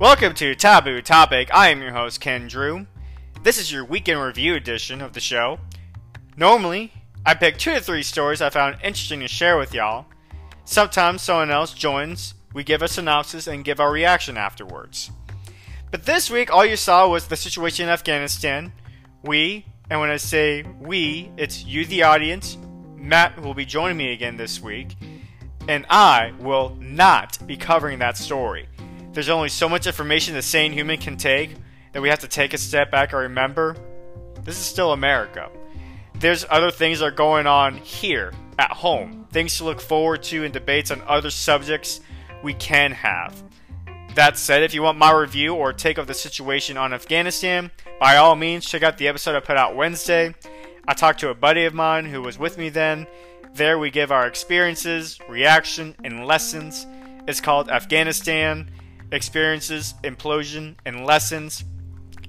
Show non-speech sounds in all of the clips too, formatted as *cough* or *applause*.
Welcome to Taboo Topic. I am your host, Ken Drew. This is your weekend review edition of the show. Normally, I pick two to three stories I found interesting to share with y'all. Sometimes someone else joins, we give a synopsis, and give our reaction afterwards. But this week, all you saw was the situation in Afghanistan. We, and when I say we, it's you, the audience, Matt, will be joining me again this week, and I will not be covering that story. There's only so much information the sane human can take that we have to take a step back and remember this is still America. There's other things that are going on here at home, things to look forward to, and debates on other subjects we can have. That said, if you want my review or take of the situation on Afghanistan, by all means, check out the episode I put out Wednesday. I talked to a buddy of mine who was with me then. There, we give our experiences, reaction, and lessons. It's called Afghanistan Experiences, Implosion, and Lessons.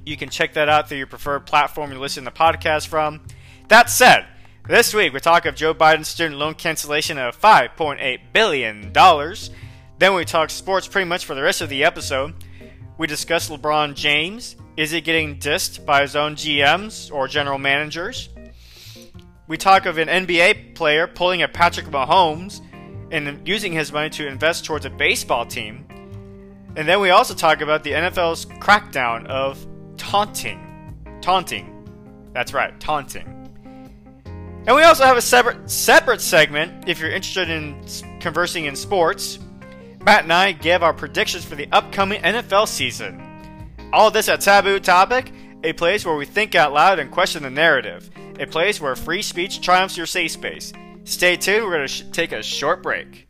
You can check that out through your preferred platform you listen to podcast from. That said, this week we talk of Joe Biden's student loan cancellation of $5.8 billion. Then we talk sports pretty much for the rest of the episode. We discuss LeBron James. Is he getting dissed by his own GMs or general managers? We talk of an NBA player pulling a Patrick Mahomes and using his money to invest towards a baseball team. And then we also talk about the NFL's crackdown of taunting. Taunting. That's right, taunting. And we also have a separate separate segment if you're interested in conversing in sports. Matt and I give our predictions for the upcoming NFL season. All this at Taboo Topic, a place where we think out loud and question the narrative, a place where free speech triumphs your safe space. Stay tuned, we're going to sh- take a short break.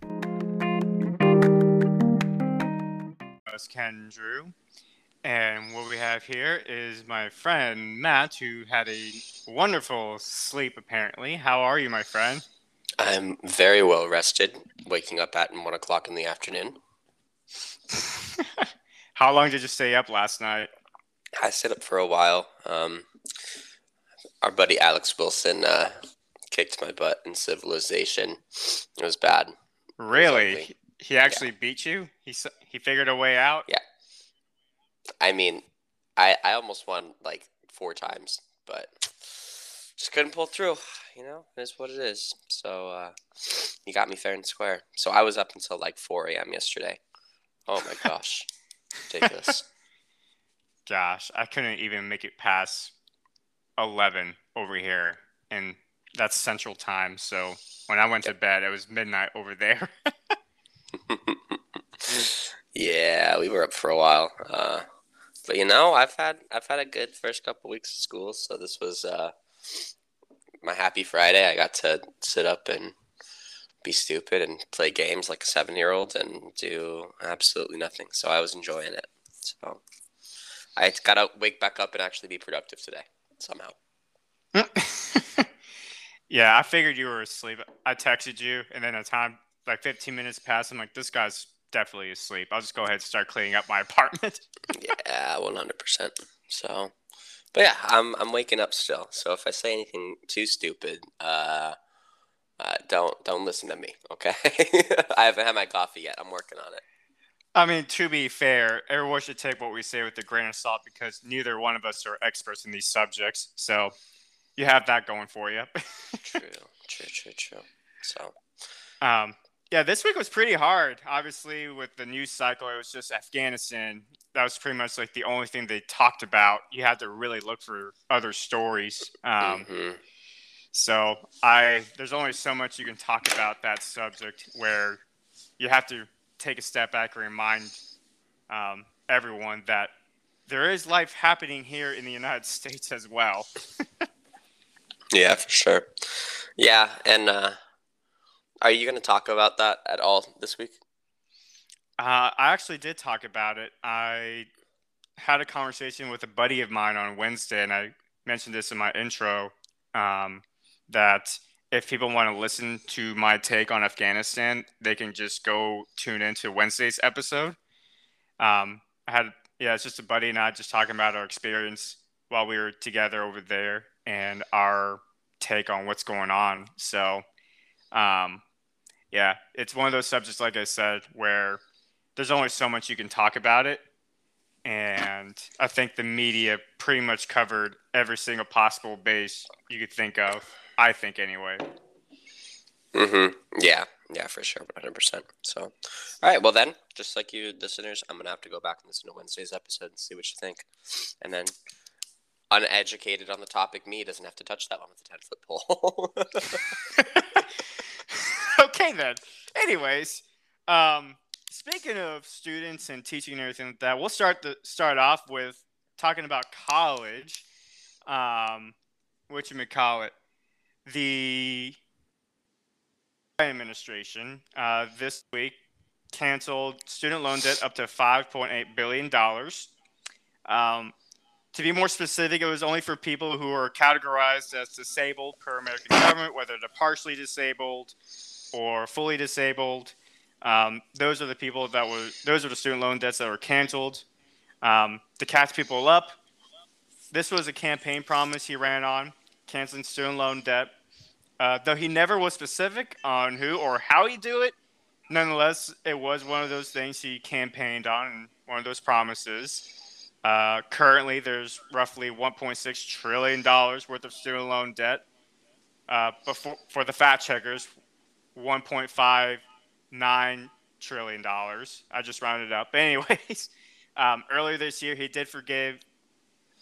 That's Ken Drew. And what we have here is my friend Matt, who had a wonderful sleep apparently. How are you, my friend? I'm very well rested, waking up at one o'clock in the afternoon. *laughs* How long did you stay up last night? I stayed up for a while. Um, our buddy Alex Wilson uh, kicked my butt in Civilization. It was bad. Really? Was he actually yeah. beat you? He he figured a way out. Yeah. I mean, I I almost won like four times, but just couldn't pull through. You know, it is what it is. So uh, you got me fair and square. So I was up until like 4 a.m. yesterday. Oh my gosh, *laughs* ridiculous. Gosh, I couldn't even make it past 11 over here, and that's Central Time. So when I went to bed, it was midnight over there. *laughs* *laughs* yeah, we were up for a while. Uh, but you know, I've had I've had a good first couple weeks of school, so this was uh, my happy Friday. I got to sit up and be stupid and play games like a seven year old and do absolutely nothing. So I was enjoying it. So I got to wake back up and actually be productive today somehow. *laughs* yeah, I figured you were asleep. I texted you, and then a time like 15 minutes passed. I'm like, this guy's definitely asleep. I'll just go ahead and start cleaning up my *laughs* apartment. yeah, one hundred percent. So, but yeah, I'm I'm waking up still. So if I say anything too stupid, uh, uh don't don't listen to me, okay? *laughs* I haven't had my coffee yet. I'm working on it. I mean, to be fair, everyone should take what we say with a grain of salt because neither one of us are experts in these subjects. So you have that going for you. *laughs* true, true, true, true. So, um, yeah, this week was pretty hard. Obviously, with the news cycle, it was just Afghanistan. That was pretty much like the only thing they talked about. You had to really look for other stories. Um, mm-hmm. So I, there's only so much you can talk about that subject where you have to take a step back and remind um, everyone that there is life happening here in the United States as well. *laughs* yeah, for sure. Yeah, and. Uh are you going to talk about that at all this week? Uh, I actually did talk about it. I had a conversation with a buddy of mine on Wednesday, and I mentioned this in my intro um, that if people want to listen to my take on Afghanistan, they can just go tune into Wednesday's episode. Um, I had, yeah, it's just a buddy and I just talking about our experience while we were together over there and our take on what's going on. So, um, yeah, it's one of those subjects, like I said, where there's only so much you can talk about it. and I think the media pretty much covered every single possible base you could think of. I think anyway. Mm-hmm. Yeah. Yeah, for sure, 100%. So, all right. Well, then, just like you listeners, I'm going to have to go back and listen to Wednesday's episode and see what you think. And then, uneducated on the topic, me doesn't have to touch that one with a 10 foot pole. *laughs* *laughs* *laughs* okay, then. Anyways, um, speaking of students and teaching and everything like that, we'll start the start off with talking about college. Um, what you may call it, the administration uh, this week canceled student loan debt up to 5.8 billion dollars. Um, to be more specific, it was only for people who are categorized as disabled per American government, whether they're partially disabled or fully disabled. Um, those are the people that were those are the student loan debts that were canceled. Um, to catch people up, this was a campaign promise he ran on, canceling student loan debt. Uh, though he never was specific on who or how he'd do it, nonetheless, it was one of those things he campaigned on, one of those promises. Uh, currently, there's roughly 1.6 trillion dollars worth of student loan debt. Uh, before, for the fact checkers, 1.59 trillion dollars. I just rounded up. But anyways, *laughs* um, earlier this year, he did forgive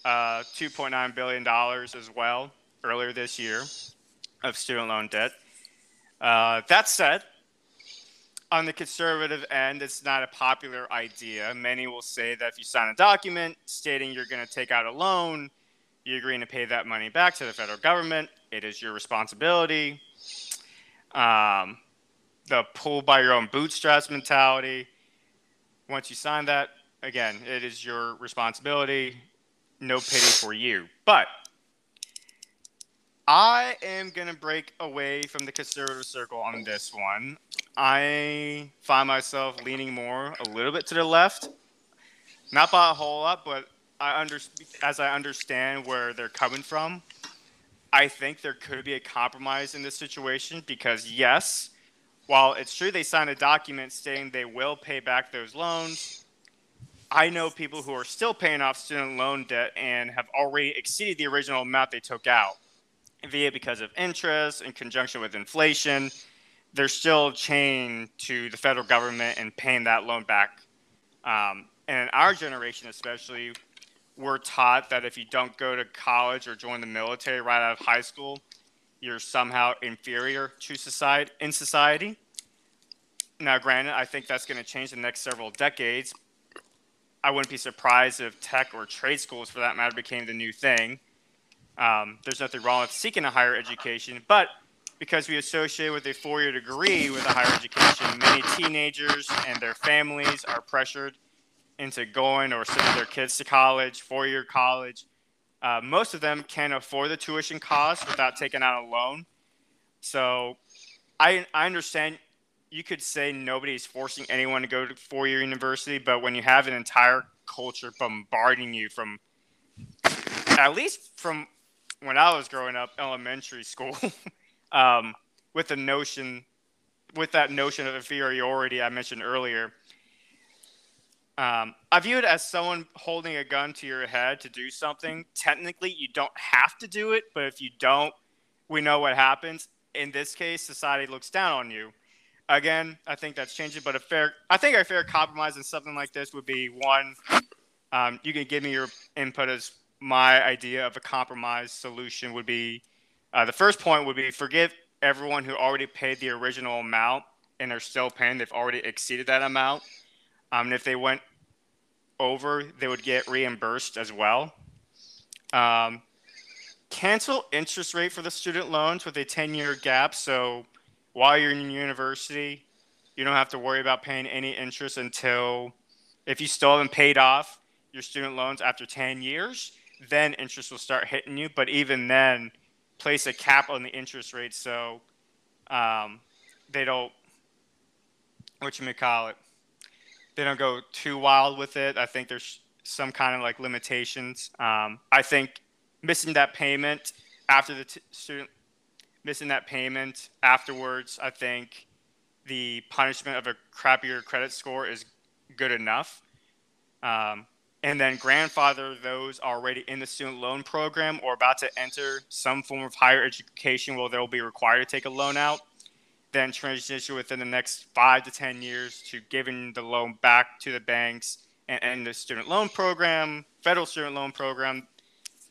uh, 2.9 billion dollars as well. Earlier this year, of student loan debt. Uh, that said, on the conservative end, it's not a popular idea. Many will say that if you sign a document stating you're going to take out a loan, you're agreeing to pay that money back to the federal government. It is your responsibility. Um, the pull by your own bootstraps mentality. Once you sign that, again, it is your responsibility. No pity for you. But I am going to break away from the conservative circle on this one. I find myself leaning more a little bit to the left. Not by a whole lot, but I under, as I understand where they're coming from, I think there could be a compromise in this situation because, yes, while it's true they signed a document stating they will pay back those loans, I know people who are still paying off student loan debt and have already exceeded the original amount they took out via because of interest in conjunction with inflation, they're still chained to the federal government and paying that loan back. Um, and in our generation, especially, we're taught that if you don't go to college or join the military right out of high school, you're somehow inferior to society in society. Now, granted, I think that's going to change in the next several decades. I wouldn't be surprised if tech or trade schools, for that matter, became the new thing. Um, there's nothing wrong with seeking a higher education, but because we associate with a four-year degree with a higher education, many teenagers and their families are pressured into going or sending their kids to college, four-year college. Uh, most of them can't afford the tuition costs without taking out a loan. So I, I understand you could say nobody's forcing anyone to go to four-year university, but when you have an entire culture bombarding you from at least from when I was growing up, elementary school, *laughs* um, with the notion, with that notion of inferiority I mentioned earlier. Um, I view it as someone holding a gun to your head to do something. Technically, you don't have to do it, but if you don't, we know what happens. In this case, society looks down on you. Again, I think that's changing, but a fair, I think a fair compromise in something like this would be one, um, you can give me your input as my idea of a compromise solution would be uh, the first point would be forgive everyone who already paid the original amount and are still paying. They've already exceeded that amount. Um, and if they went over, they would get reimbursed as well. Um, cancel interest rate for the student loans with a 10 year gap. So while you're in university, you don't have to worry about paying any interest until if you still haven't paid off your student loans after 10 years then interest will start hitting you. But even then, place a cap on the interest rate so um, they don't what you may call it. They don't go too wild with it. I think there's some kind of like limitations. Um, I think missing that payment after the t- student missing that payment afterwards, I think the punishment of a crappier credit score is good enough. Um, and then grandfather those already in the student loan program or about to enter some form of higher education where they'll be required to take a loan out, then transition within the next five to 10 years to giving the loan back to the banks and, and the student loan program, federal student loan program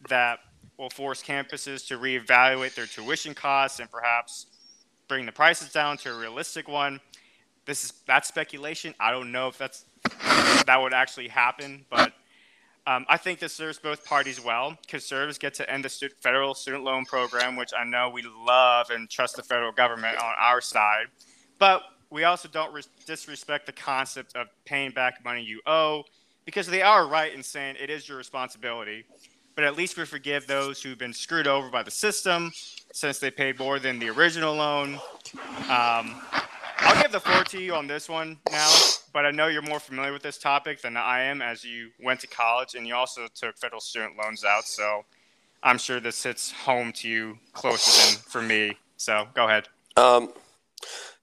that will force campuses to reevaluate their tuition costs and perhaps bring the prices down to a realistic one. This is that's speculation. I don't know if that's that would actually happen, but um, I think this serves both parties well. Conservatives get to end the federal student loan program, which I know we love and trust the federal government on our side, but we also don't re- disrespect the concept of paying back money you owe because they are right in saying it is your responsibility. But at least we forgive those who've been screwed over by the system since they paid more than the original loan. Um, I'll give the floor to you on this one now, but I know you're more familiar with this topic than I am as you went to college and you also took federal student loans out. So I'm sure this hits home to you closer than for me. So go ahead. Um,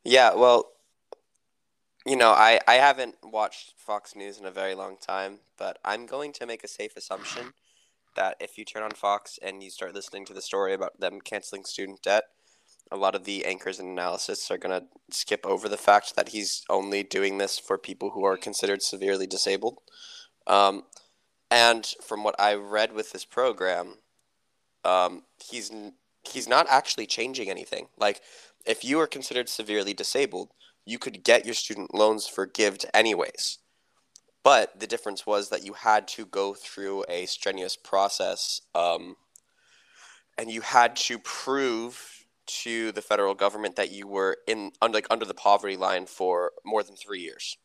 yeah, well, you know, I, I haven't watched Fox News in a very long time, but I'm going to make a safe assumption that if you turn on Fox and you start listening to the story about them canceling student debt, a lot of the anchors and analysis are going to skip over the fact that he's only doing this for people who are considered severely disabled. Um, and from what I read with this program, um, he's he's not actually changing anything. Like, if you are considered severely disabled, you could get your student loans forgived anyways. But the difference was that you had to go through a strenuous process, um, and you had to prove to the federal government that you were in under, like under the poverty line for more than three years,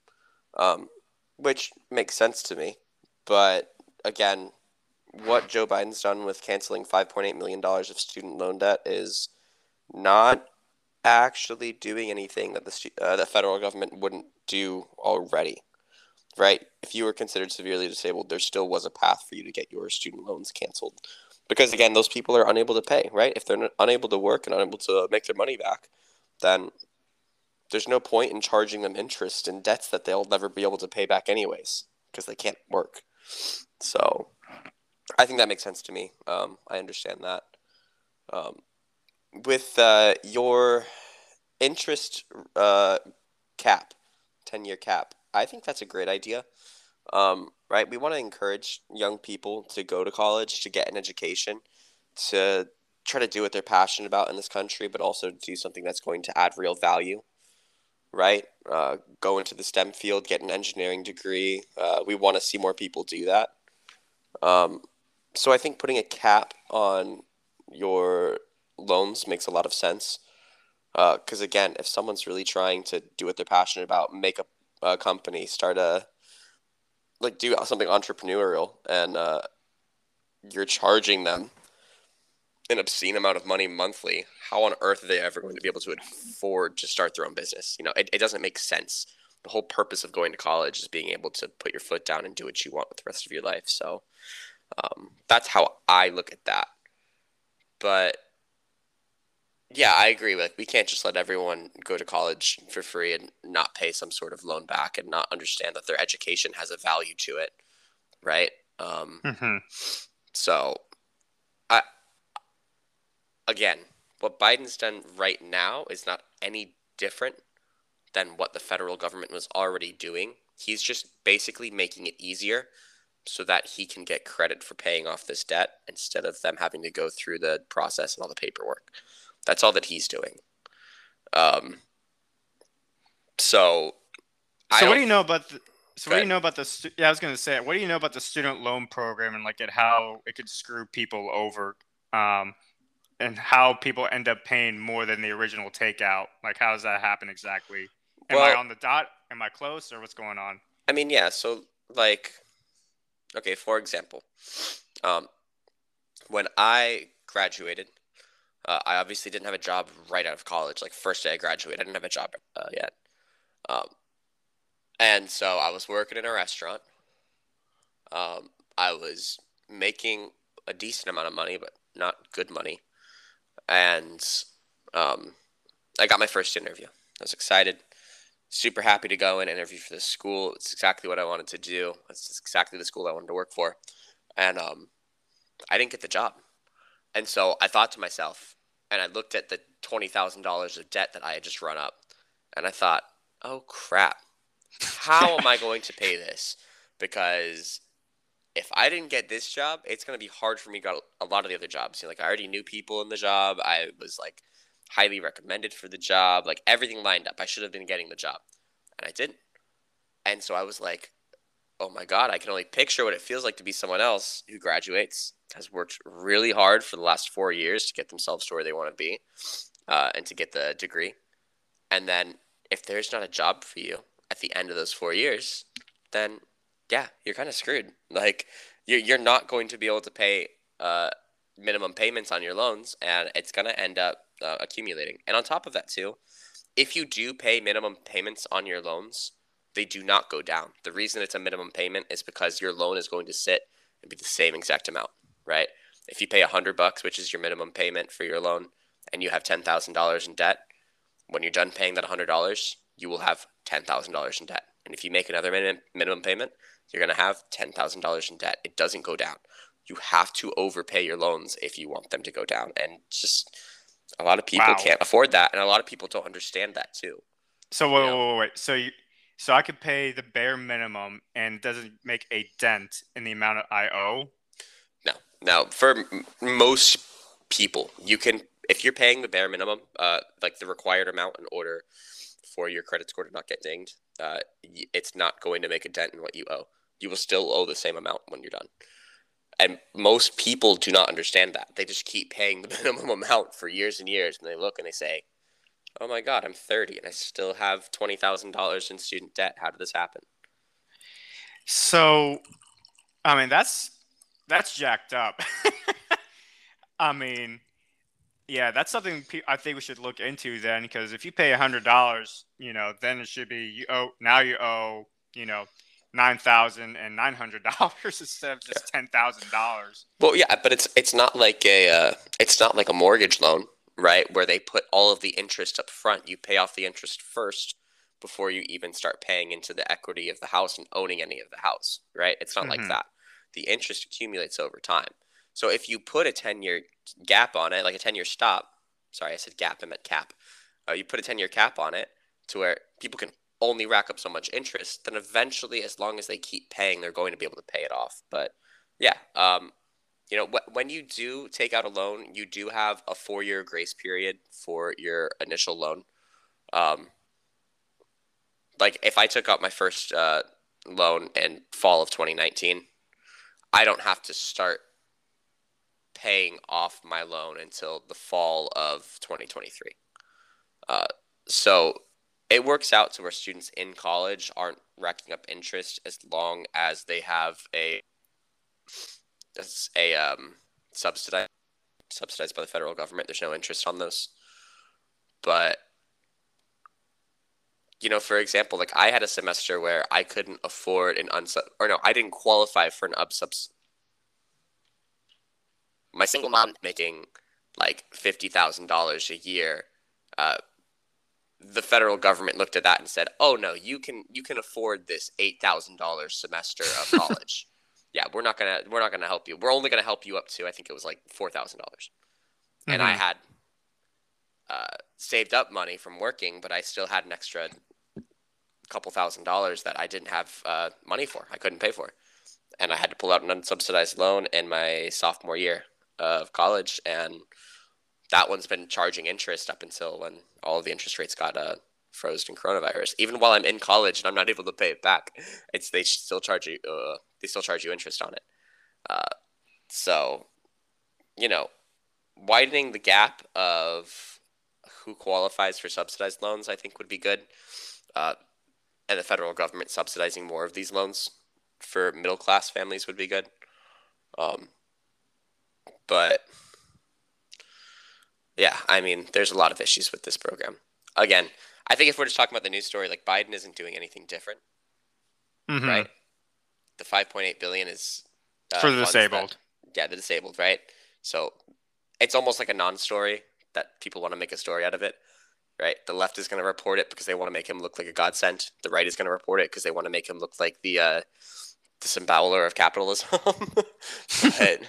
um, which makes sense to me. But again, what Joe Biden's done with canceling five point eight million dollars of student loan debt is not actually doing anything that the uh, the federal government wouldn't do already right? If you were considered severely disabled, there still was a path for you to get your student loans canceled. Because again, those people are unable to pay, right? If they're unable to work and unable to make their money back, then there's no point in charging them interest in debts that they'll never be able to pay back anyways because they can't work. So I think that makes sense to me. Um, I understand that. Um, with uh, your interest uh, cap, 10 year cap, I think that's a great idea. Um, right? We want to encourage young people to go to college, to get an education, to try to do what they're passionate about in this country, but also to do something that's going to add real value. Right? Uh, go into the STEM field, get an engineering degree. Uh, we want to see more people do that. Um, so I think putting a cap on your loans makes a lot of sense. Because uh, again, if someone's really trying to do what they're passionate about, make a a company, start a like do something entrepreneurial, and uh, you're charging them an obscene amount of money monthly. How on earth are they ever going to be able to afford to start their own business? You know, it, it doesn't make sense. The whole purpose of going to college is being able to put your foot down and do what you want with the rest of your life. So um, that's how I look at that. But yeah, I agree. Like we can't just let everyone go to college for free and not pay some sort of loan back and not understand that their education has a value to it, right? Um, mm-hmm. So, I again, what Biden's done right now is not any different than what the federal government was already doing. He's just basically making it easier so that he can get credit for paying off this debt instead of them having to go through the process and all the paperwork. That's all that he's doing. Um. So. So what do you know about the? So what do you know about the? Stu- yeah, I was going to say, what do you know about the student loan program and like it how it could screw people over, um, and how people end up paying more than the original takeout? Like, how does that happen exactly? Am well, I on the dot? Am I close, or what's going on? I mean, yeah. So, like, okay, for example, um, when I graduated, uh, I obviously didn't have a job right out of college. Like first day I graduated, I didn't have a job uh, yet. Um, and so I was working in a restaurant. Um, I was making a decent amount of money, but not good money. And um, I got my first interview. I was excited. super happy to go and interview for this school. It's exactly what I wanted to do. It's exactly the school I wanted to work for. And um, I didn't get the job. And so I thought to myself, and I looked at the $20,000 of debt that I had just run up, and I thought, oh crap, how am I going to pay this? Because if I didn't get this job, it's going to be hard for me to get a lot of the other jobs. You know, like I already knew people in the job. I was like highly recommended for the job. Like everything lined up. I should have been getting the job, and I didn't. And so I was like, oh my god, I can only picture what it feels like to be someone else who graduates, has worked really hard for the last four years to get themselves to where they want to be, uh, and to get the degree. And then if there's not a job for you at the end of those four years, then yeah, you're kind of screwed. *laughs* Like you're you're not going to be able to pay uh, minimum payments on your loans, and it's gonna end up uh, accumulating. And on top of that, too, if you do pay minimum payments on your loans, they do not go down. The reason it's a minimum payment is because your loan is going to sit and be the same exact amount, right? If you pay a hundred bucks, which is your minimum payment for your loan, and you have ten thousand dollars in debt, when you're done paying that hundred dollars, you will have ten thousand dollars in debt. And if you make another minimum minimum payment, you're going to have ten thousand dollars in debt. It doesn't go down. You have to overpay your loans if you want them to go down, and just a lot of people wow. can't afford that, and a lot of people don't understand that too. So wait, wait, wait, wait. So you, so I could pay the bare minimum, and it doesn't make a dent in the amount I owe. No, no. For m- most people, you can if you're paying the bare minimum, uh, like the required amount in order for your credit score to not get dinged, uh, it's not going to make a dent in what you owe. You will still owe the same amount when you're done. And most people do not understand that. They just keep paying *laughs* the minimum amount for years and years, and they look and they say, "Oh my God, I'm 30 and I still have twenty thousand dollars in student debt. How did this happen?" So, I mean, that's that's jacked up. *laughs* I mean, yeah, that's something I think we should look into then, because if you pay a hundred dollars, you know, then it should be you owe now you owe you know nine thousand and nine hundred dollars *laughs* instead of just ten thousand dollars. Well, yeah, but it's it's not like a uh, it's not like a mortgage loan, right? Where they put all of the interest up front. You pay off the interest first before you even start paying into the equity of the house and owning any of the house, right? It's not mm-hmm. like that. The interest accumulates over time. So if you put a ten year gap on it, like a ten year stop, sorry, I said gap, I meant cap. Uh, you put a ten year cap on it to where people can only rack up so much interest, then eventually, as long as they keep paying, they're going to be able to pay it off. But yeah, um, you know, wh- when you do take out a loan, you do have a four year grace period for your initial loan. Um, like if I took out my first uh, loan in fall of 2019, I don't have to start paying off my loan until the fall of 2023. Uh, so it works out to where students in college aren't racking up interest as long as they have a a um, subsidized subsidized by the federal government. There's no interest on those, but you know, for example, like I had a semester where I couldn't afford an unsub or no, I didn't qualify for an upsubs. My single mom making like fifty thousand dollars a year, uh, the federal government looked at that and said, "Oh no, you can you can afford this eight thousand dollars semester of *laughs* college. yeah, we're not gonna we're not gonna help you. We're only gonna help you up to I think it was like four thousand dollars." Mm-hmm. And I mm-hmm. had uh, saved up money from working, but I still had an extra couple thousand dollars that I didn't have uh, money for. I couldn't pay for, and I had to pull out an unsubsidized loan in my sophomore year of college, and that one's been charging interest up until when all the interest rates got uh, frozen in coronavirus. Even while I'm in college and I'm not able to pay it back, it's they still charge you. Uh, they still charge you interest on it. Uh, so, you know, widening the gap of who qualifies for subsidized loans, I think, would be good. Uh, and the federal government subsidizing more of these loans for middle class families would be good. Um, but yeah, I mean, there's a lot of issues with this program. Again, I think if we're just talking about the news story, like Biden isn't doing anything different, mm-hmm. right? The 5.8 billion is uh, for the disabled. That, yeah, the disabled, right? So it's almost like a non-story that people want to make a story out of it. right? The left is going to report it because they want to make him look like a godsend. The right is going to report it because they want to make him look like the uh, disemboweler of capitalism. *laughs* but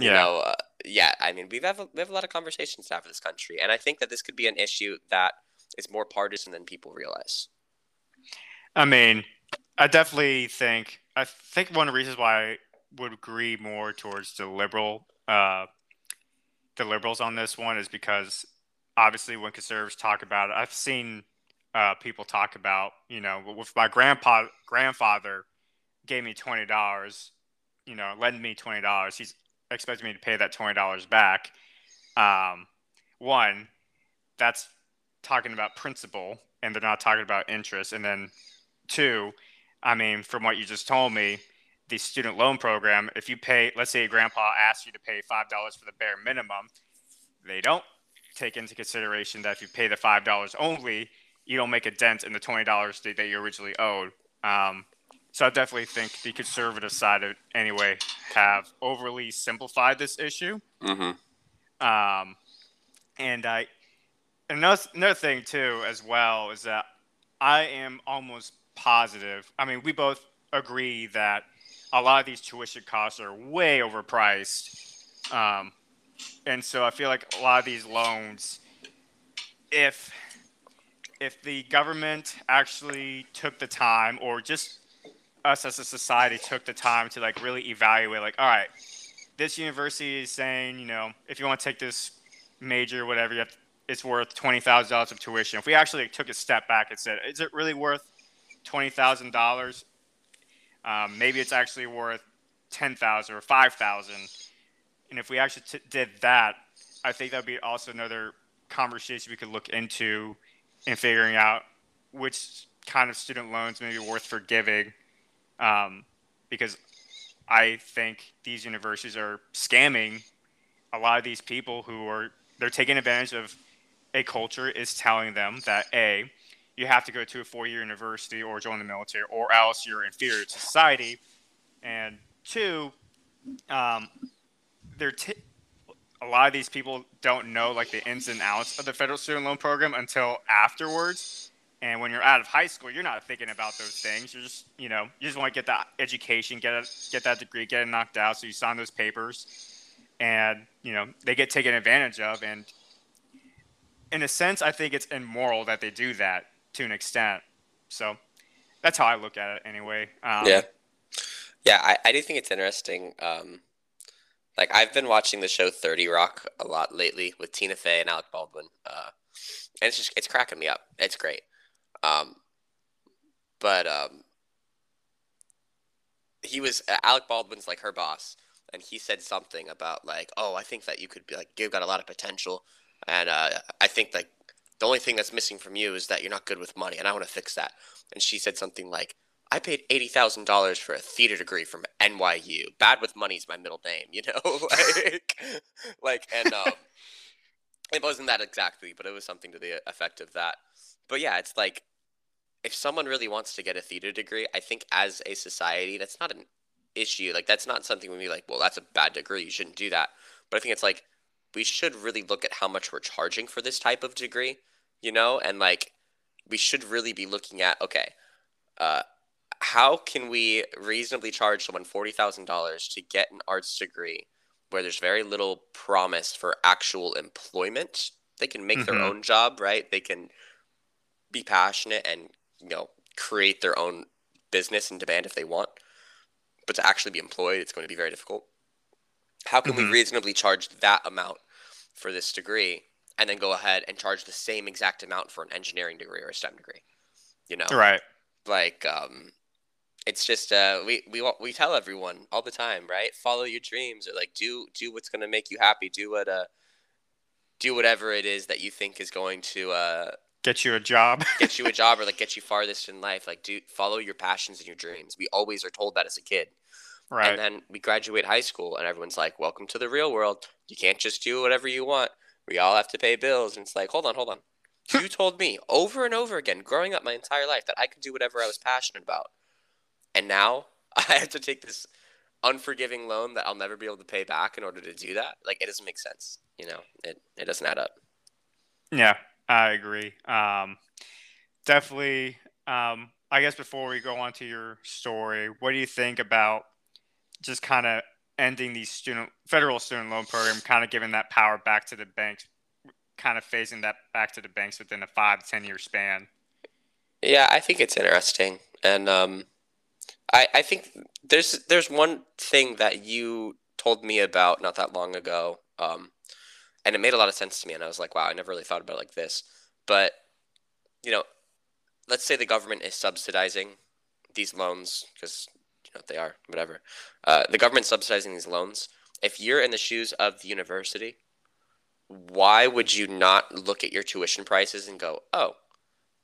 you Yeah. know, uh, yeah, I mean, we've have a, we have a lot of conversations to have in this country, and I think that this could be an issue that is more partisan than people realize. I mean, I definitely think I think one of the reasons why I would agree more towards the liberal uh the liberals on this one is because obviously when conservatives talk about it, I've seen uh people talk about, you know, with my grandpa grandfather gave me twenty dollars, you know, lend me twenty dollars, he's expecting me to pay that twenty dollars back. Um one, that's talking about principle and they're not talking about interest. And then two, I mean, from what you just told me, the student loan program, if you pay, let's say grandpa asks you to pay $5 for the bare minimum, they don't take into consideration that if you pay the $5 only, you don't make a dent in the $20 that, that you originally owed. Um, so I definitely think the conservative side of anyway have overly simplified this issue. Mm-hmm. Um, and I another another thing too as well is that I am almost positive. I mean, we both agree that a lot of these tuition costs are way overpriced, um, and so I feel like a lot of these loans, if if the government actually took the time, or just us as a society took the time to like really evaluate, like, all right, this university is saying, you know, if you want to take this major, whatever, you have, it's worth twenty thousand dollars of tuition. If we actually took a step back and said, is it really worth twenty thousand dollars? Um, maybe it's actually worth ten thousand or five thousand. And if we actually t- did that, I think that'd be also another conversation we could look into in figuring out which kind of student loans may be worth forgiving. Um, because I think these universities are scamming a lot of these people who are they're taking advantage of a culture is telling them that a you have to go to a four-year university or join the military or else you're inferior to society. And two um, they're t- a lot of these people don't know like the ins and outs of the federal student loan program until afterwards. And when you're out of high school you're not thinking about those things. You're just you know you just want to get that education get it get that degree get it knocked out so you sign those papers. And you know they get taken advantage of. And in a sense i think it's immoral that they do that to an extent so that's how i look at it anyway um, Yeah. Yeah, I, I do think it's interesting. Um, like I've been watching the show Thirty Rock a lot lately with Tina Fey and Alec Baldwin, uh, and it's just it's cracking me up. It's great. Um, but um, he was uh, Alec Baldwin's like her boss, and he said something about like, oh, I think that you could be like you've got a lot of potential, and uh, I think like the only thing that's missing from you is that you're not good with money, and I want to fix that. And she said something like. I paid eighty thousand dollars for a theater degree from NYU. Bad with money's my middle name, *laughs* you know, *laughs* like, like, and um, *laughs* it wasn't that exactly, but it was something to the effect of that. But yeah, it's like if someone really wants to get a theater degree, I think as a society, that's not an issue. Like, that's not something we be like, well, that's a bad degree. You shouldn't do that. But I think it's like we should really look at how much we're charging for this type of degree, you know, and like we should really be looking at okay. Uh, how can we reasonably charge someone forty thousand dollars to get an arts degree where there's very little promise for actual employment? They can make their Mhm. own job, right? They can be passionate and you know create their own business and demand if they want. But to actually be employed, it's going to be very difficult. How can Mhm. we reasonably charge that amount for this degree and then go ahead and charge the same exact amount for an engineering degree or a STEM degree? You know, right. Like um it's just uh we we we tell everyone all the time right? Follow your dreams or like do do what's going to make you happy. Do what uh do whatever it is that you think is going to uh get you a job. *laughs* get you a job or like get you farthest in life. Like do follow your passions and your dreams. We always are told that as a kid right. And then we graduate high school and everyone's like welcome to the real world. You can't just do whatever you want. We all have to pay bills. And it's like hold on hold on. *laughs* You told me over and over again growing up my entire life that i could do whatever i was passionate about. And now *laughs* i have to take this unforgiving loan that i'll never be able to pay back in order to do that. Like it doesn't make sense you know? It, it doesn't add up. Yeah, I agree. Um, definitely. Um, I guess before we go on to your story, what do you think about just kind of ending the student federal student loan program, kind of giving that power back to the banks, kind of phasing that back to the banks within a five ten year span? Yeah, I think it's interesting, and um, I I think there's there's one thing that you told me about not that long ago, um, and it made a lot of sense to me, and I was like, wow, I never really thought about it like this, but you know, let's say the government is subsidizing these loans because you know they are whatever. Uh, the government subsidizing these loans. If you're in the shoes of the university, why would you not look at your tuition prices and go, oh,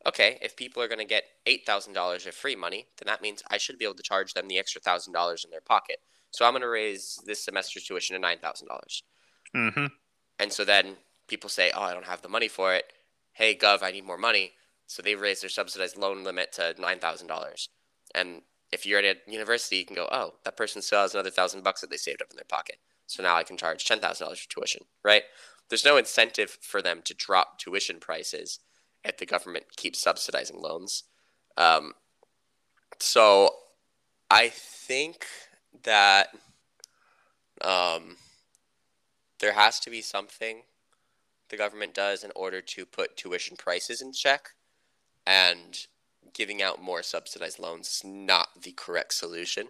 okay, if people are going to get $8,000 of free money, then that means I should be able to charge them the extra $1,000 in their pocket. So I'm going to raise this semester's tuition to $9,000. Mm-hmm. And so then people say, oh, I don't have the money for it. Hey, Gov, I need more money. So they raise their subsidized loan limit to $9,000. And if you're at a university, you can go, oh, that person still has another thousand bucks that they saved up in their pocket. So now I can charge $10,000 for tuition, right? There's no incentive for them to drop tuition prices if the government keeps subsidizing loans. Um, so I think that um, there has to be something the government does in order to put tuition prices in check and giving out more subsidized loans is not the correct solution.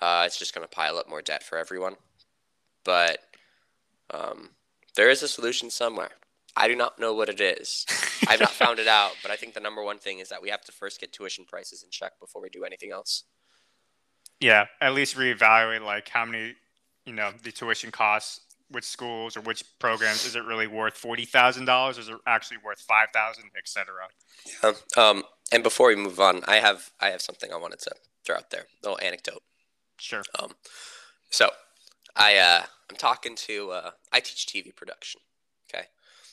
Uh, it's just going to pile up more debt for everyone. But um, there is a solution somewhere. I do not know what it is. *laughs* I've not found it out, but I think the number one thing is that we have to first get tuition prices in check before we do anything else. Yeah, at least reevaluate like how many, you know, the tuition costs, which schools or which programs is it really worth forty thousand dollars? Is it actually worth five thousand, etc. Yeah. Um, and before we move on, I have I have something I wanted to throw out there. A little anecdote. Sure. Um, so I uh, I'm talking to uh, I teach TV production. Okay.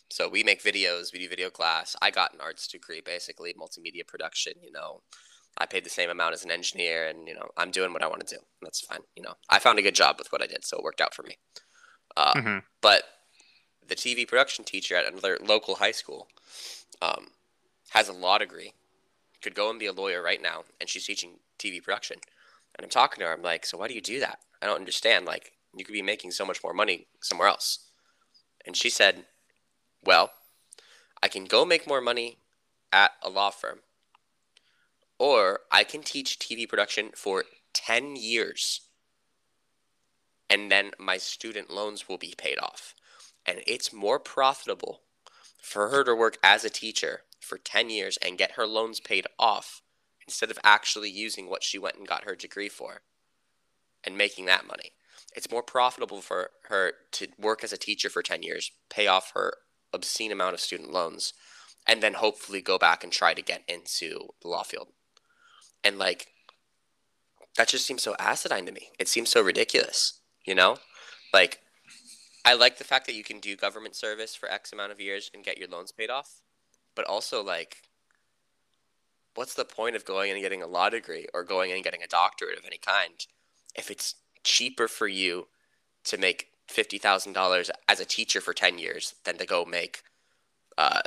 So we make videos, we do video class. I got an arts degree, basically multimedia production. You know, I paid the same amount as an engineer, and you know, I'm doing what I want to do. That's fine. You know, I found a good job with what I did, so it worked out for me. Uh, mm-hmm. But the TV production teacher at another local high school um, has a law degree, could go and be a lawyer right now, and she's teaching TV production. And I'm talking to her. I'm like, so why do you do that? I don't understand. Like, you could be making so much more money somewhere else. And she said, well, I can go make more money at a law firm, or I can teach TV production for 10 years and then my student loans will be paid off. And it's more profitable for her to work as a teacher for 10 years and get her loans paid off instead of actually using what she went and got her degree for and making that money. It's more profitable for her to work as a teacher for 10 years, pay off her obscene amount of student loans, and then hopefully go back and try to get into the law field. And like, that just seems so acidine to me. It seems so ridiculous. You know, like I like the fact that you can do government service for X amount of years and get your loans paid off, but also like, what's the point of going and getting a law degree or going and getting a doctorate of any kind if it's cheaper for you to make fifty thousand dollars as a teacher for ten years than to go make uh,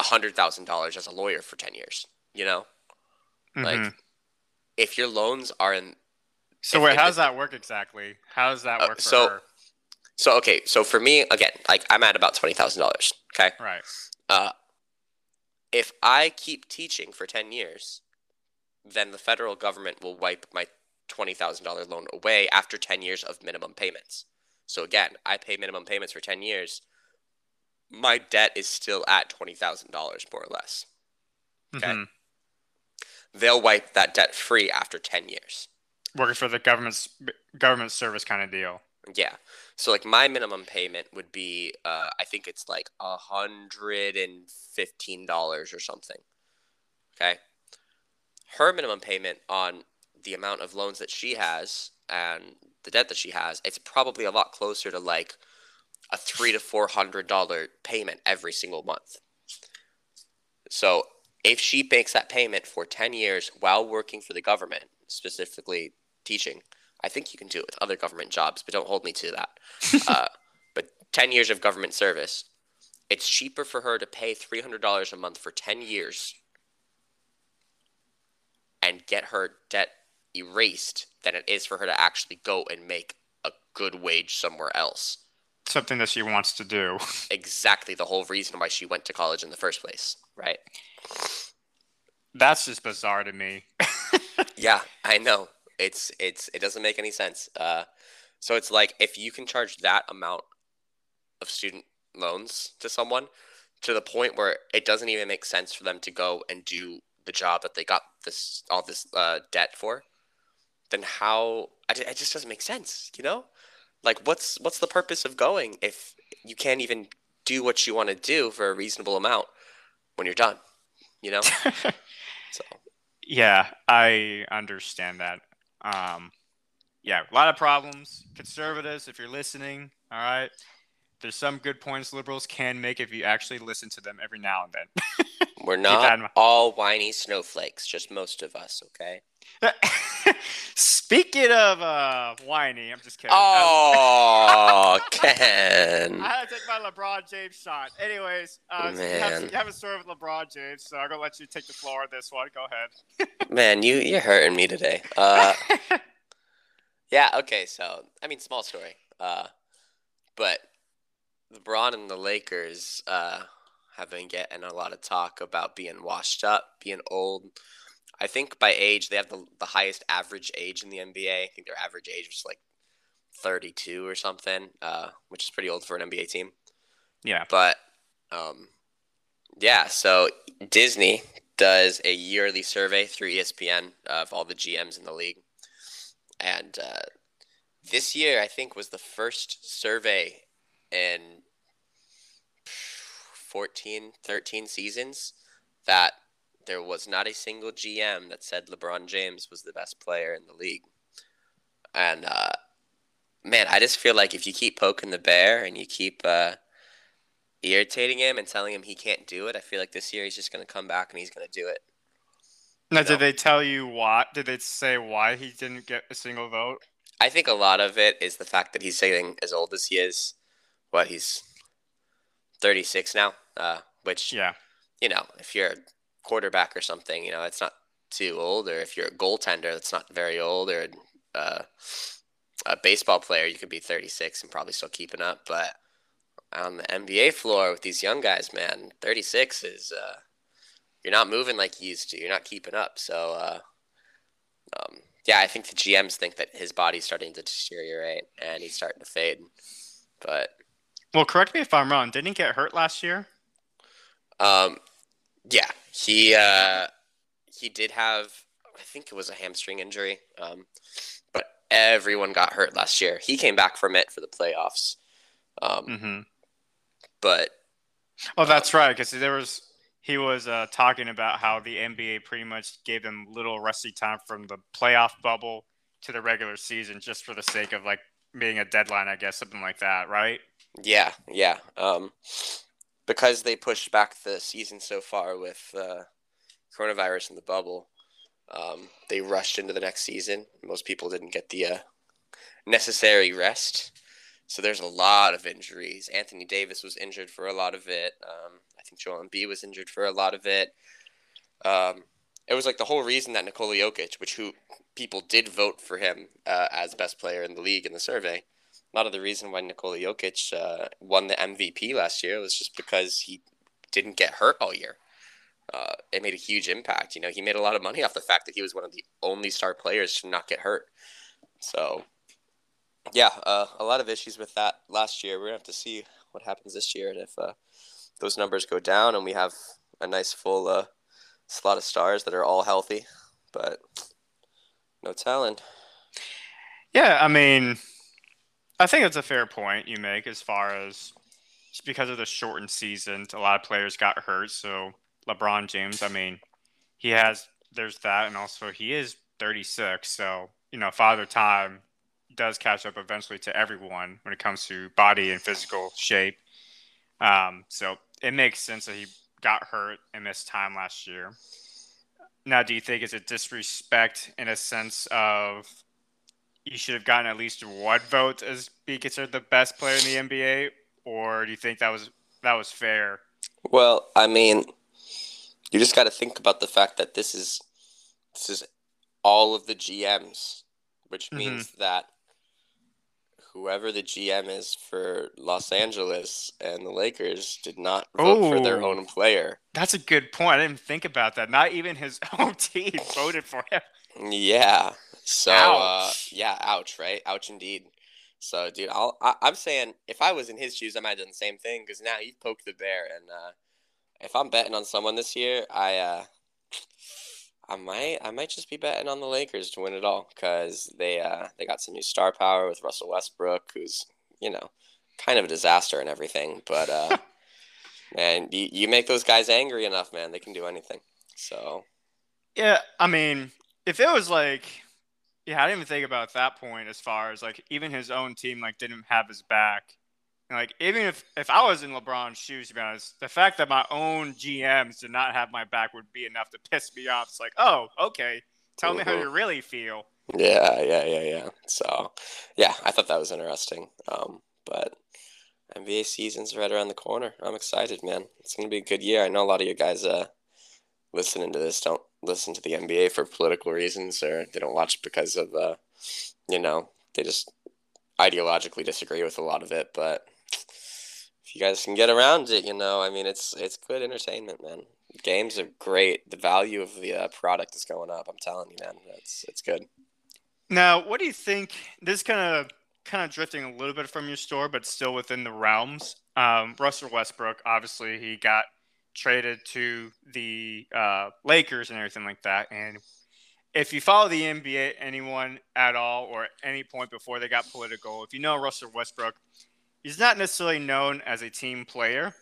hundred thousand dollars as a lawyer for ten years? You know, mm-hmm. like if your loans are in so wait, how does that work exactly? How does that uh, work so, her? So okay, so for me again, like I'm at about twenty thousand dollars. Okay. Right. Uh, if I keep teaching for ten years, then the federal government will wipe my twenty thousand dollar loan away after ten years of minimum payments. So again, I pay minimum payments for ten years. My debt is still at twenty thousand dollars, more or less. Okay. Mm-hmm. They'll wipe that debt free after ten years working for the government's government service kind of deal. Yeah. So like my minimum payment would be uh, I think it's like a hundred and fifteen dollars or something. Okay. Her minimum payment on the amount of loans that she has and the debt that she has, it's probably a lot closer to like a three to four hundred dollar payment every single month. So if she makes that payment for ten years while working for the government, specifically teaching. I think you can do it with other government jobs, but don't hold me to that. *laughs* uh, but 10 years of government service, it's cheaper for her to pay $300 a month for 10 years and get her debt erased than it is for her to actually go and make a good wage somewhere else. Something that she wants to do. *laughs* Exactly the whole reason why she went to college in the first place, right? That's just bizarre to me. *laughs* yeah, I know. It's it's it doesn't make any sense. Uh, so it's like if you can charge that amount of student loans to someone to the point where it doesn't even make sense for them to go and do the job that they got this all this uh, debt for, then how it just doesn't make sense, you know? Like what's what's the purpose of going if you can't even do what you want to do for a reasonable amount when you're done, you know? *laughs* so yeah, I understand that. Um, yeah, a lot of problems. Conservatives, if you're listening, all right, there's some good points liberals can make if you actually listen to them every now and then. We're *laughs* not all whiny snowflakes, just most of us, okay? *laughs* Speaking of uh, whiny, I'm just kidding. Oh, *laughs* Ken. I had to take my LeBron James shot. Anyways, uh, so you, have, you, have, a story with LeBron James, so I'm going to let you take the floor on this one. Go ahead. *laughs* Man, you, you're hurting me today. Uh, *laughs* yeah, okay, so, I mean, small story. Uh, but LeBron and the Lakers uh, have been getting a lot of talk about being washed up, being old. I think by age they have the, the highest average age in the NBA. I think their average age was like 32 or something, uh, which is pretty old for an NBA team. Yeah. But um, yeah, so Disney does a yearly survey through ESPN of all the GMs in the league. And uh, this year, I think, was the first survey in 14, 13 seasons that there was not a single GM that said LeBron James was the best player in the league. And uh, man, I just feel like if you keep poking the bear and you keep uh, irritating him and telling him he can't do it, I feel like this year he's just going to come back and he's going to do it. Now, did they tell you why? Did they say why he didn't get a single vote? I think a lot of it is the fact that he's getting as old as he is. What he's 36 now, uh, which yeah, you know, if you're quarterback or something, you know, it's not too old, or if you're a goaltender, that's not very old, or uh, a baseball player, you could be 36 and probably still keeping up. But on the NBA floor with these young guys, man, 36 is uh, you're not moving like you used to. You're not keeping up. So, uh, um, yeah, I think the GMs think that his body's starting to deteriorate and he's starting to fade. But well, correct me if I'm wrong. Didn't he get hurt last year? Um, yeah, he uh, he did have. I think it was a hamstring injury. Um, but everyone got hurt last year. He came back from it for the playoffs. Um, mm-hmm. but oh, that's um, right. Because there was he was uh, talking about how the NBA pretty much gave them little rusty time from the playoff bubble to the regular season, just for the sake of like being a deadline, I guess, something like that, right? Yeah, yeah. Um, because they pushed back the season so far with uh, coronavirus and the bubble, um, they rushed into the next season. Most people didn't get the uh, necessary rest. So there's a lot of injuries. Anthony Davis was injured for a lot of it. Um, I think Joel Embiid was injured for a lot of it. Um, it was like the whole reason that Nikola Jokic, which who people did vote for him uh, as best player in the league in the survey, a lot of the reason why Nikola Jokic uh, won the MVP last year was just because he didn't get hurt all year. Uh, it made a huge impact. You know, he made a lot of money off the fact that he was one of the only star players to not get hurt. So, yeah, uh, a lot of issues with that last year. We're gonna have to see what happens this year, and if uh, those numbers go down, and we have a nice full uh, slot of stars that are all healthy. But no telling. Yeah, I mean, I think it's a fair point you make as far as just because of the shortened season, a lot of players got hurt. So LeBron James, I mean, he has there's that, and also he is 36. So you know, Father Time does catch up eventually to everyone when it comes to body and physical shape. Um, so it makes sense that he got hurt and missed time last year. Now, do you think it's a disrespect in a sense of you should have gotten at least one vote as being considered the best player in the NBA, or do you think that was that was fair. Well, I mean, you just got to think about the fact that this is this is all of the GMs, which Mhm. means that whoever the GM is for Los Angeles and the Lakers did not vote for their own player. That's a good point. I didn't think about that. Not even his *laughs* own team voted for him. Yeah. So uh, yeah, ouch, right? Ouch indeed. So, dude, I'll, I, I'm saying if I was in his shoes, I might have done the same thing because now you've poked the bear, and uh, if I'm betting on someone this year, I uh, I might I might just be betting on the Lakers to win it all because they uh, they got some new star power with Russell Westbrook, who's you know kind of a disaster and everything, but uh, *laughs* man, you, you make those guys angry enough, man, they can do anything. So Yeah, I mean, if it was like, yeah, I didn't even think about that point as far as like even his own team like didn't have his back. And, like even if if I was in LeBron's shoes, to be honest, the fact that my own GMs did not have my back would be enough to *laughs* piss me off. It's like, oh, okay, tell me how Mhm. you really feel. Yeah, yeah, yeah, yeah. So, yeah, I thought that was interesting. Um, but NBA season's right around the corner. I'm excited, man. It's gonna be a good year. I know a lot of you guys uh listening to this don't listen to the NBA for political reasons or they don't watch because of uh you know, they just ideologically disagree with a lot of it, but if you guys can get around it, you know, I mean, it's it's good entertainment, man. Games are great. The value of the uh, product is going up. I'm telling you, man. It's it's good. Now, what do you think? This kind of kind of drifting a little bit from your store, but still within the realms. Um, Russell Westbrook, obviously, he got traded to the uh, Lakers and everything like that. And if you follow the NBA, anyone at all, or any point before they got political, if you know Russell Westbrook, he's not necessarily known as a team player.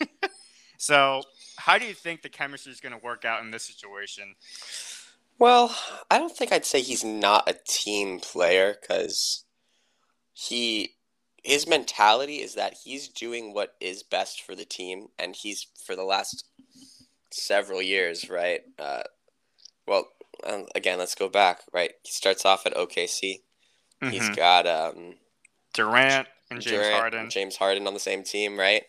*laughs* so, how do you think the chemistry is going to work out in this situation? Well, I don't think I'd say he's not a team player because he his mentality is that he's doing what is best for the team, and he's for the last several years, right? Uh, well, um, again, let's go back, right? He starts off at OKC. He's Mhm. got um, Durant and James Durant Harden. and James Harden on the same team, right?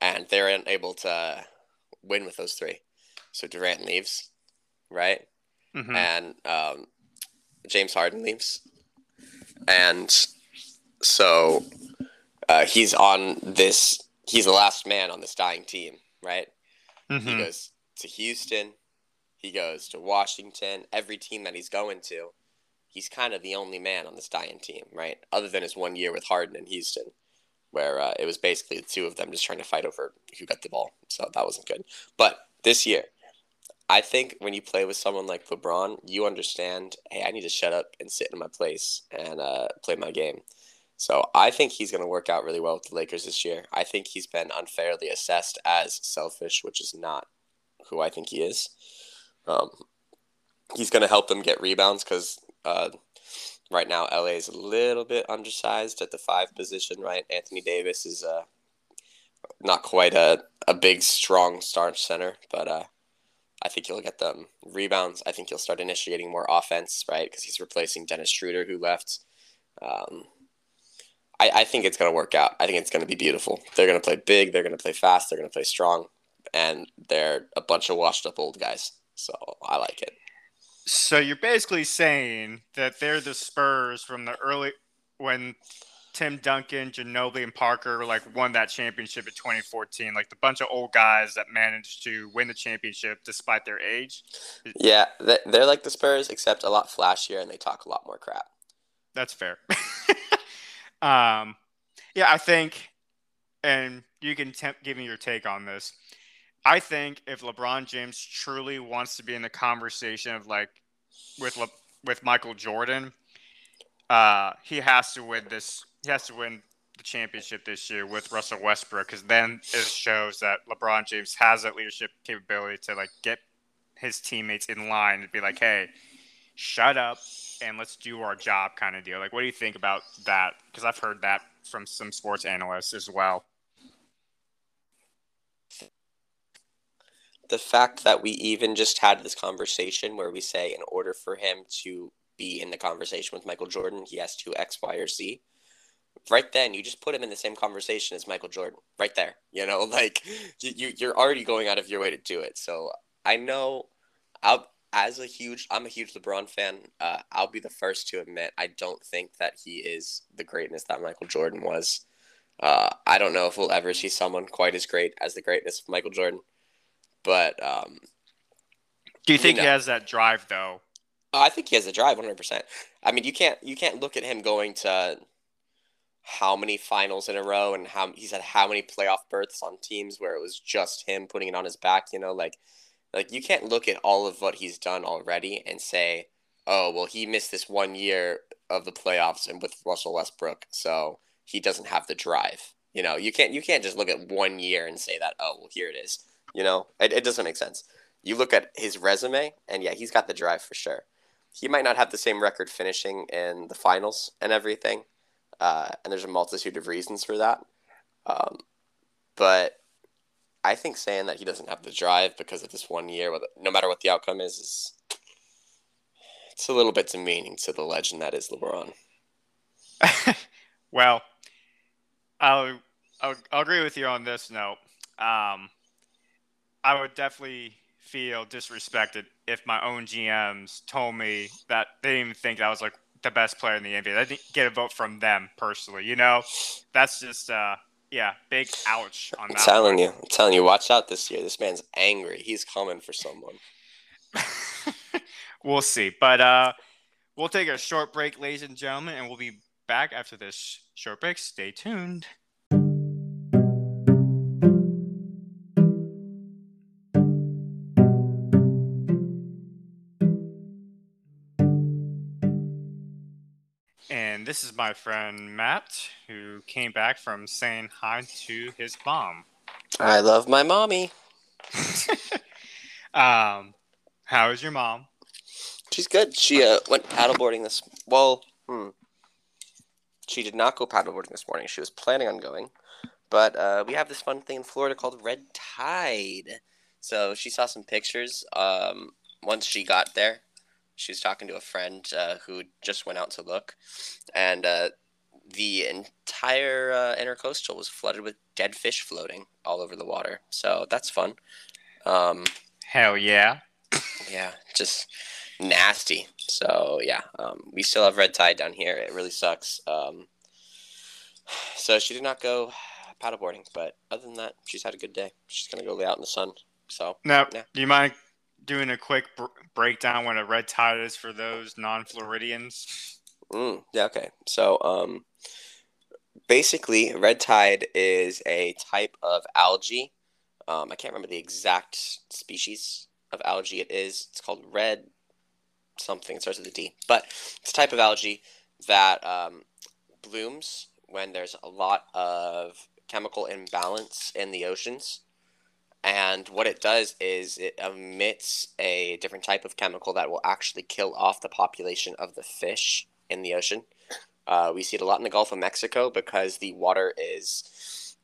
And they're unable to win with those three. So Durant leaves, right? Mhm. and um, James Harden leaves, and so uh, he's on this. He's the last man on this dying team, right? He Mhm. goes to Houston, he goes to Washington. Every team that he's going to, he's kind of the only man on this dying team, right? Other than his one year with Harden in Houston, where uh, it was basically the two of them just trying to fight over who got the ball. So that wasn't good. But this year, I think when you play with someone like LeBron, you understand, hey, I need to shut up and sit in my place and uh, play my game. So I think he's going to work out really well with the Lakers this year. I think he's been unfairly assessed as selfish, which is not who I think he is. Um, he's going to help them get rebounds because uh, right now LA is a little bit undersized at the five position. Right, Anthony Davis is uh, not quite a, a big, strong star center, but uh, I think he'll get them rebounds. I think he'll start initiating more offense, right? Because he's replacing Dennis Schroeder, who left. Um, I, I think it's going to work out. I think it's going to be beautiful. They're going to play big. They're going to play fast. They're going to play strong, and they're a bunch of washed up old guys. So I like it. So you're basically saying that they're the Spurs from the early when Tim Duncan, Ginobili, and Parker like won that championship in 2014, like the bunch of old guys that managed to win the championship despite their age. Yeah, they- they're like the Spurs, except a lot flashier, and they talk a lot more crap. That's fair. *laughs* um, yeah, I think, and you can give me your take on this. I think if LeBron James truly wants to be in the conversation of like with Le- with Michael Jordan, uh, he has to win this. He has to win the championship this year with Russell Westbrook because then it shows that LeBron James has that leadership capability to like get his teammates in line and be like, "Hey, shut up and let's do our job," kind of deal. Like, what do you think about that? Because I've heard that from some sports analysts as well. the fact that we even just had this conversation where we say in order for him to be in the conversation with Michael Jordan, he has to X, Y, or Z. right then you just put him in the same conversation as Michael Jordan, right there. You know, *laughs* like you you're already going out of your way to do it. So I know, I'll as a huge I'm a huge LeBron fan. Uh, I'll be the first to admit I don't think that he is the greatness that Michael Jordan was. Uh, I don't know if we'll ever see someone quite as great as the greatness of Michael Jordan, but um, do you think you he has that drive though? I think he has a drive, one hundred percent. I mean, you can't you can't look at him going to how many finals in a row and how he's had how many playoff berths on teams where it was just him putting it on his back. You know, like like you can't look at all of what he's done already and say, oh well, he missed this one year of the playoffs and with Russell Westbrook, so he doesn't have the drive. You know, you can't you can't just look at one year and say that oh well here it is. You know, it, it doesn't make sense. You look at his resume and yeah, he's got the drive for sure. He might not have the same record finishing in the finals and everything, uh, and there's a multitude of reasons for that. Um, but I think saying that he doesn't have the drive because of this one year, no matter what the outcome is, is it's a little bit demeaning to the legend that is LeBron. *laughs* well, I'll, I'll, I'll agree with you on this note. Um, I would definitely feel disrespected if my own GMs told me that they didn't even think I was like the best player in the NBA. They didn't get a vote from them personally. You know, that's just uh, yeah, big ouch on that. I'm telling you, I'm telling you, watch out this year. This man's angry. He's coming for someone. *laughs* we'll see, but uh, we'll take a short break, ladies and gentlemen, and we'll be back after this short break. Stay tuned. And this is my friend Matt, who came back from saying hi to his mom. I love my mommy. *laughs* um, how is your mom? She's good. She uh, went paddleboarding this. Well, hmm. She did not go paddleboarding this morning. She was planning on going, but uh, we have this fun thing in Florida called red tide. So she saw some pictures. Um, once she got there, she was talking to a friend uh, who just went out to look, and uh, the entire uh, intercoastal was flooded with dead fish floating all over the water. So that's fun. Um, Hell yeah! yeah, just nasty. So yeah, um, we still have red tide down here. It really sucks. Um, so she did not go paddleboarding, but other than that, she's had a good day. She's gonna go lay out in the sun. So now, yeah. do you mind doing a quick br- breakdown what a red tide is for those non-Floridians? Mm, yeah, okay. So, um, basically, red tide is a type of algae. Um, I can't remember the exact species of algae it is. It's called red something. It starts with a D. But it's a type of algae that um, blooms when there's a lot of chemical imbalance in the oceans. And what it does is it emits a different type of chemical that will actually kill off the population of the fish in the ocean. Uh, we see it a lot in the Gulf of Mexico because the water is,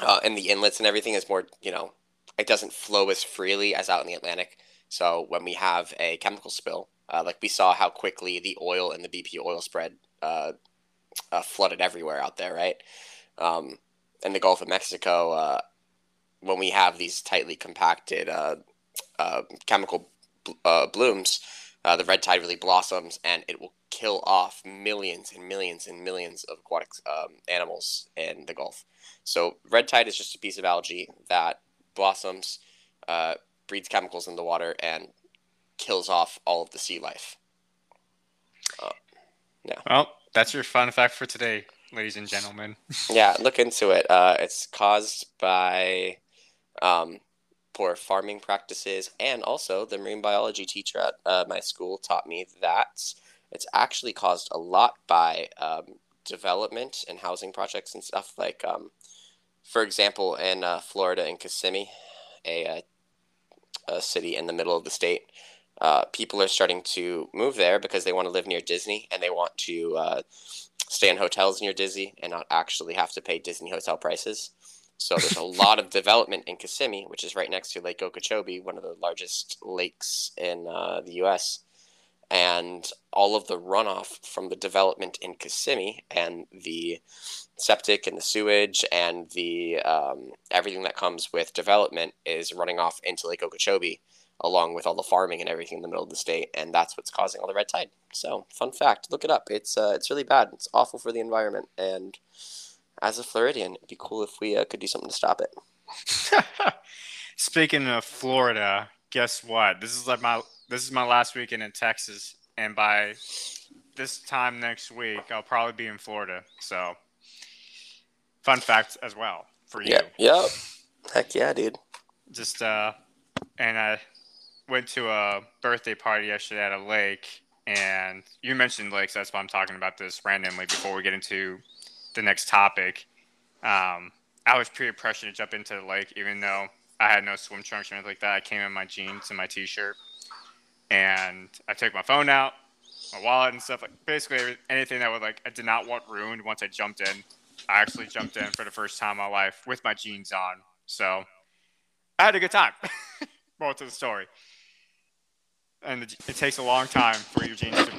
uh, and the inlets and everything is more, you know, it doesn't flow as freely as out in the Atlantic. So when we have a chemical spill, uh, like we saw how quickly the oil and the BP oil spread uh, uh, flooded everywhere out there, right? Um, in the Gulf of Mexico, uh, when we have these tightly compacted uh, uh, chemical uh, blooms, uh, the red tide really blossoms and it will kill off millions and millions and millions of aquatic um, animals in the Gulf. So, red tide is just a piece of algae that blossoms, uh, breeds chemicals in the water, and kills off all of the sea life. Uh, yeah. Well, that's your fun fact for today, ladies and gentlemen. yeah, look into it. Uh, it's caused by um, poor farming practices, and also the marine biology teacher at uh, my school taught me that it's actually caused a lot by um, development and housing projects and stuff. Like, um, for example, in uh, Florida, in Kissimmee, a, a city in the middle of the state, uh, people are starting to move there because they want to live near Disney and they want to uh, stay in hotels near Disney and not actually have to pay Disney hotel prices. So there's a lot of development in Kissimmee, which is right next to Lake Okeechobee, one of the largest lakes in uh, the U.S. and all of the runoff from the development in Kissimmee and the septic and the sewage and the um, everything that comes with development is running off into Lake Okeechobee, along with all the farming and everything in the middle of the state, and that's what's causing all the red tide. So, fun fact: look it up. It's uh, it's really bad. It's awful for the environment, and as a Floridian, it'd be cool if we uh, could do something to stop it. *laughs* Speaking of Florida, guess what? This is like my this is my last weekend in Texas, and by this time next week, I'll probably be in Florida. So, fun fact as well for you. Yeah. Yep. Heck yeah, dude. Just uh, and I went to a birthday party yesterday at a lake, and you mentioned lakes. That's why I'm talking about this randomly before we get into the next topic. Um, I was pretty pressured to jump into the lake, even though I had no swim trunks or anything like that. I came in my jeans and my t-shirt, and I took my phone out, my wallet and stuff. Like basically anything that would like I did not want ruined once I jumped in. I actually jumped in for the first time in my life with my jeans on, so I had a good time. *laughs* More to the story, and it, it takes a long time for your jeans to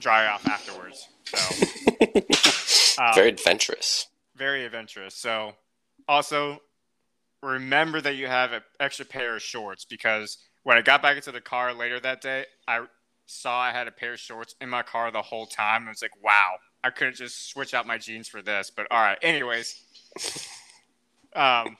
dry off afterwards. So um, *laughs* very adventurous. Very adventurous. So also remember that you have an extra pair of shorts because when I got back into the car later that day, I saw I had a pair of shorts in my car the whole time. And it's like, wow, I couldn't just switch out my jeans for this. But all right, anyways, *laughs* um,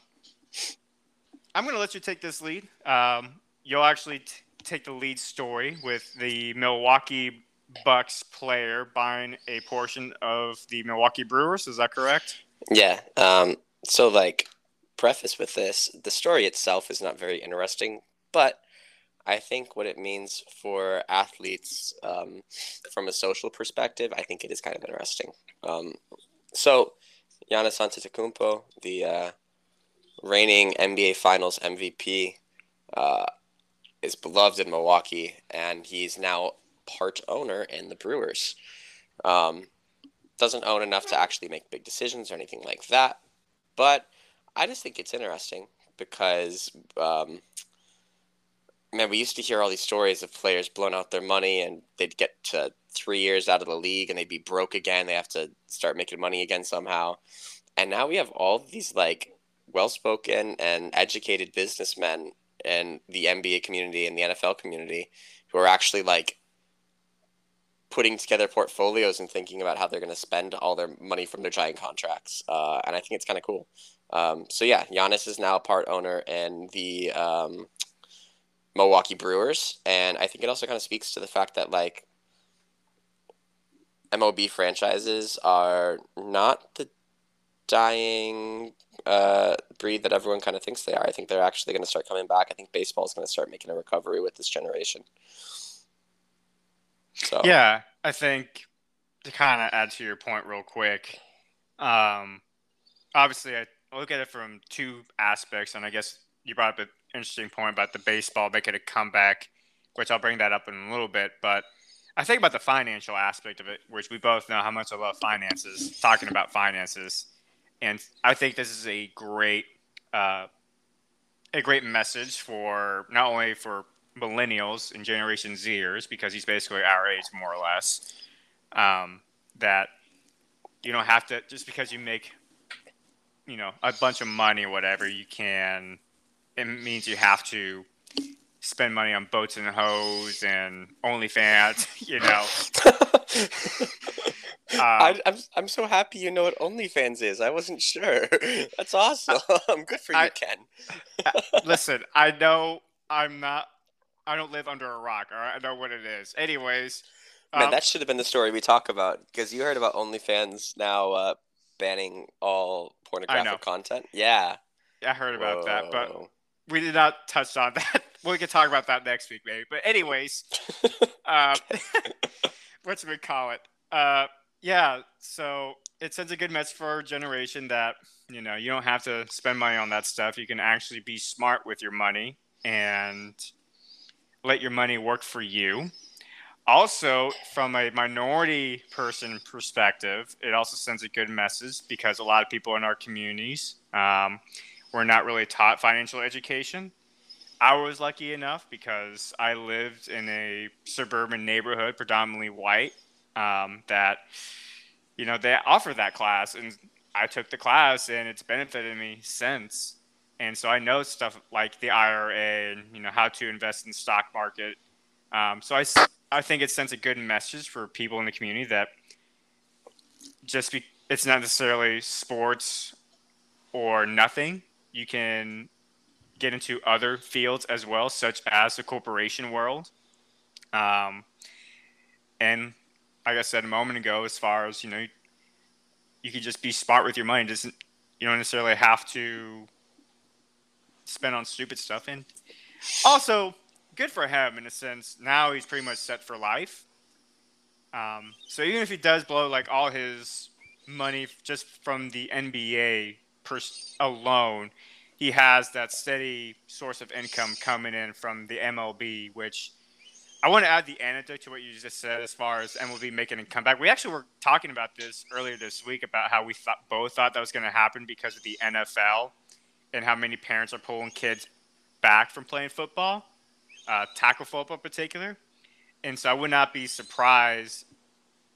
I'm gonna let you take this lead. Um, you'll actually t- take the lead story with the Milwaukee Bucks player buying a portion of the Milwaukee Brewers. Is that correct? Yeah. Um, so like preface with this the story itself is not very interesting but i think what it means for athletes um, from a social perspective i think it is kind of interesting um, so Giannis Antetokounmpo, the uh, reigning NBA Finals MVP, uh, is beloved in Milwaukee, and he's now part owner in the Brewers. Um, doesn't own enough to actually make big decisions or anything like that, but I just think it's interesting because, um, man, we used to hear all these stories of players blowing out their money and they'd get to three years out of the league and they'd be broke again. They have to start making money again somehow. And now we have all these like well spoken and educated businessmen in the NBA community and the NFL community who are actually like putting together portfolios and thinking about how they're going to spend all their money from their giant contracts. Uh, and I think it's kind of cool. Um, so yeah, Giannis is now a part owner in the um, Milwaukee Brewers, and I think it also kind of speaks to the fact that like MLB franchises are not the dying uh, breed that everyone kind of thinks they are. I think they're actually going to start coming back. I think baseball is going to start making a recovery with this generation. So yeah, I think to kind of add to your point real quick, um, obviously I look at it from two aspects, and I guess you brought up an interesting point about the baseball making a comeback, which I'll bring that up in a little bit. But I think about the financial aspect of it, which we both know how much I love finances, talking about finances, and I think this is a great, uh, a great message for not only for millennials and Generation Zers, because he's basically our age more or less, um, that you don't have to just because you make you know a bunch of money or whatever you can it means you have to spend money on boats and hoes and OnlyFans, *laughs* you know. um, *laughs* I, am I'm so happy you know what OnlyFans is. I wasn't sure. *laughs* That's awesome. I'm Good for you, I, Ken. listen, I know I'm not. I don't live under a rock. All right, I know what it is. Anyways, man, um, that should have been the story we talk about because you heard about OnlyFans now uh, banning all pornographic content. Yeah. I heard about Whoa. that, but we did not touch on that. *laughs* we can talk about that next week, maybe. But anyways, *laughs* uh, *laughs* what should we call it? Uh, yeah. So it sends a good message for our generation that you know you don't have to spend money on that stuff. You can actually be smart with your money and let your money work for you also from a minority person perspective it also sends a good message because a lot of people in our communities um, were not really taught financial education I was lucky enough because I lived in a suburban neighborhood, predominantly white, um, that you know they offer that class, and I took the class, and it's benefited me since. And so I know stuff like the IRA and you know how to invest in the stock market. Um, so I, I think it sends a good message for people in the community that just be, it's not necessarily sports or nothing. You can get into other fields as well, such as the corporation world. Um, and like I said a moment ago, as far as you know, you can just be smart with your money. Doesn't you don't necessarily have to spend on stupid stuff. And also, good for him in a sense. Now he's pretty much set for life. Um, so even if he does blow like all his money just from the NBA per- alone, he has that steady source of income coming in from the MLB, which I want to add the anecdote to what you just said as far as MLB making a comeback. We actually were talking about this earlier this week about how we thought both thought that was going to happen because of the NFL and how many parents are pulling kids back from playing football, uh, tackle football in particular. And so I would not be surprised,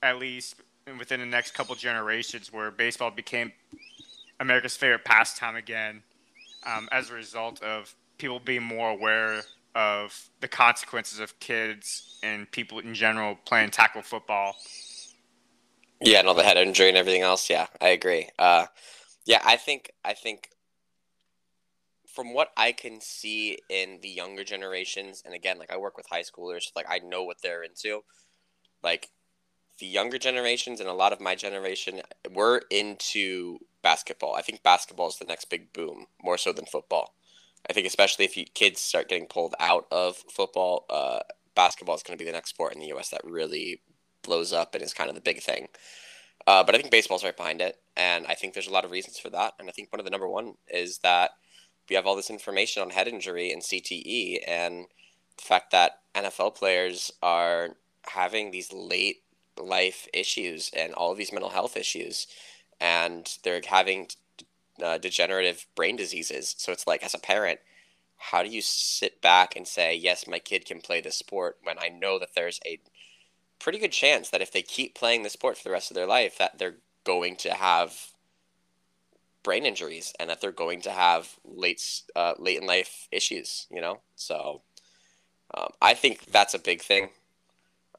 at least within the next couple generations, where baseball became America's favorite pastime again um, as a result of people being more aware of the consequences of kids and people in general playing tackle football. Yeah, and all the head injury and everything else. Yeah, I agree. Uh, yeah, I think I think from what I can see in the younger generations, and again, like I work with high schoolers, like I know what they're into. Like the younger generations and a lot of my generation, we're into basketball. I think basketball is the next big boom, more so than football. I think especially if you, kids start getting pulled out of football, uh, basketball is going to be the next sport in the U.S. that really blows up and is kind of the big thing. Uh, but I think baseball's right behind it, and I think there's a lot of reasons for that. And I think one of the number one is that we have all this information on head injury and CTE, and the fact that NFL players are having these late life issues and all of these mental health issues, and they're having uh, degenerative brain diseases. So it's like, as a parent, how do you sit back and say, yes, my kid can play this sport when I know that there's a pretty good chance that if they keep playing the sport for the rest of their life, that they're going to have brain injuries and that they're going to have late uh, late in life issues. You know, so um, I think that's a big thing.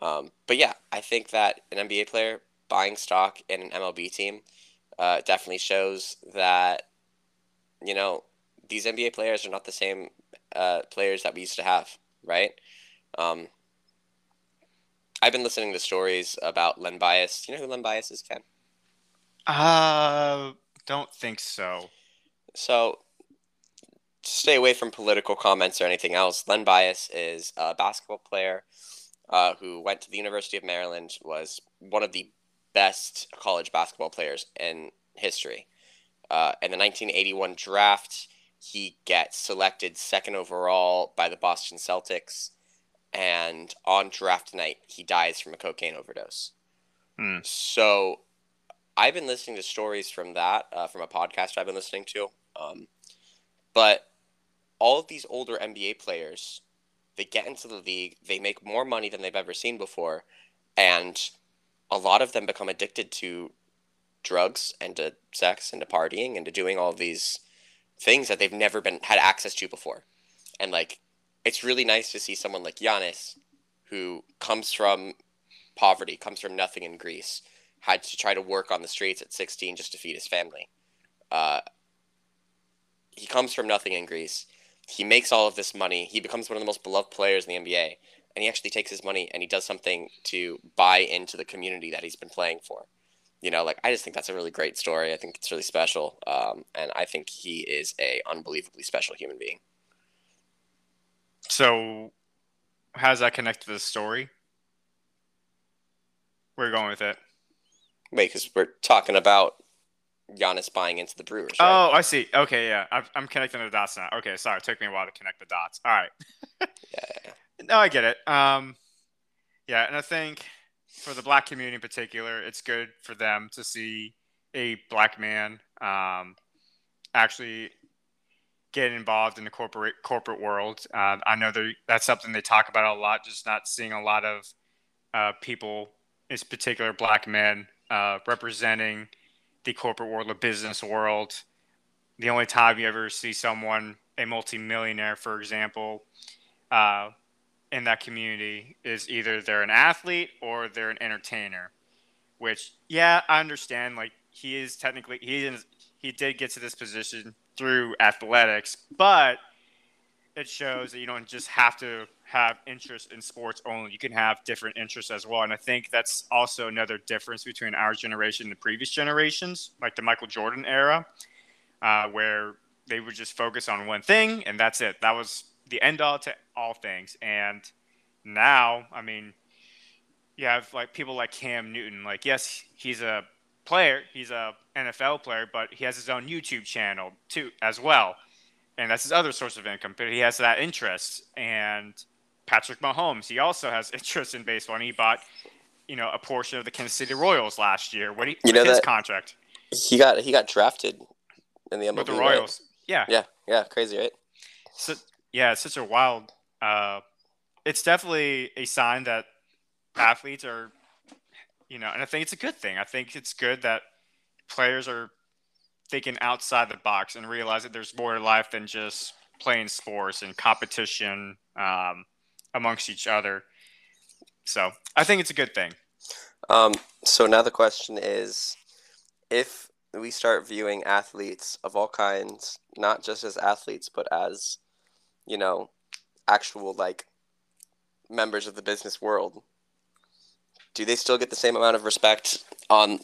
Um, but yeah, I think that an NBA player buying stock in an MLB team uh, definitely shows that you know these NBA players are not the same uh, players that we used to have, right? Um, I've been listening to stories about Len Bias. Do You know who Len Bias is, Ken? Uh, don't think so. So, stay away from political comments or anything else. Len Bias is a basketball player uh, who went to the University of Maryland, was one of the best college basketball players in history. Uh, in the 1981 draft, he gets selected second overall by the Boston Celtics, and on draft night, he dies from a cocaine overdose. Hmm. So, I've been listening to stories from that, uh, from a podcast I've been listening to. Um, but all of these older NBA players, they get into the league, they make more money than they've ever seen before, and a lot of them become addicted to drugs and to sex and to partying and to doing all these things that they've never been had access to before. And like it's really nice to see someone like Giannis who comes from poverty, comes from nothing in Greece, had to try to work on the streets at 16 just to feed his family. Uh, he comes from nothing in Greece. He makes all of this money. He becomes one of the most beloved players in the NBA and he actually takes his money and he does something to buy into the community that he's been playing for. You know, like I just think that's a really great story. I think it's really special, um, and I think he is a unbelievably special human being. So, how does that connect to the story? Where are you going with it? Wait, because we're talking about Giannis buying into the Brewers. Right? Oh, I see. Okay, yeah, I'm, I'm connecting the dots now. Okay, sorry, it took me a while to connect the dots. All right. yeah, yeah. *laughs* No, I get it. Um, yeah, and I think for the black community in particular, it's good for them to see a black man um, actually get involved in the corporate corporate world. Uh, I know that's something they talk about a lot. Just not seeing a lot of uh, people, in particular black men, uh, representing the corporate world, the business world. The only time you ever see someone, a multimillionaire, for example, uh, in that community is either they're an athlete or they're an entertainer. Which, yeah, I understand. Like he is technically he is he did get to this position through athletics, but it shows that you don't just have to have interest in sports only. You can have different interests as well. And I think that's also another difference between our generation and the previous generations, like the Michael Jordan era, uh, where they would just focus on one thing and that's it. That was the end all to all things. And now, I mean, you have like people like Cam Newton. Like, yes, he's a player, he's a NFL player, but he has his own YouTube channel too as well, and that's his other source of income. But he has that interest. And Patrick Mahomes, he also has *laughs* interest in baseball, and he bought, you know, a portion of the Kansas City Royals last year. What he, you know his that contract? He got he got drafted in the MLB. With the Royals, right? yeah, yeah, yeah, crazy, right? So yeah, it's such a wild. Uh, it's definitely a sign that athletes are, you know, and I think it's a good thing. I think it's good that players are thinking outside the box and realize that there's more to life than just playing sports and competition um, amongst each other. So I think it's a good thing. Um, so now the question is, if we start viewing athletes of all kinds, not just as athletes, but as, you know, actual like members of the business world, do they still get the same amount of respect on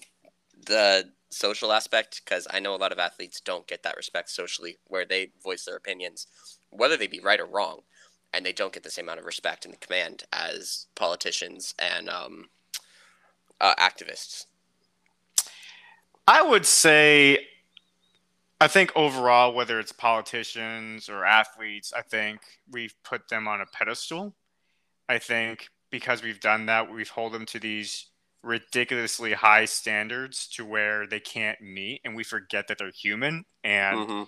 the social aspect? Because I know a lot of athletes don't get that respect socially, where they voice their opinions, whether they be right or wrong, and they don't get the same amount of respect and command as politicians and um, uh, activists. I would say, I think overall, whether it's politicians or athletes, I think we've put them on a pedestal. I think because we've done that, we've hold them to these ridiculously high standards to where they can't meet, and we forget that they're human. And mm-hmm.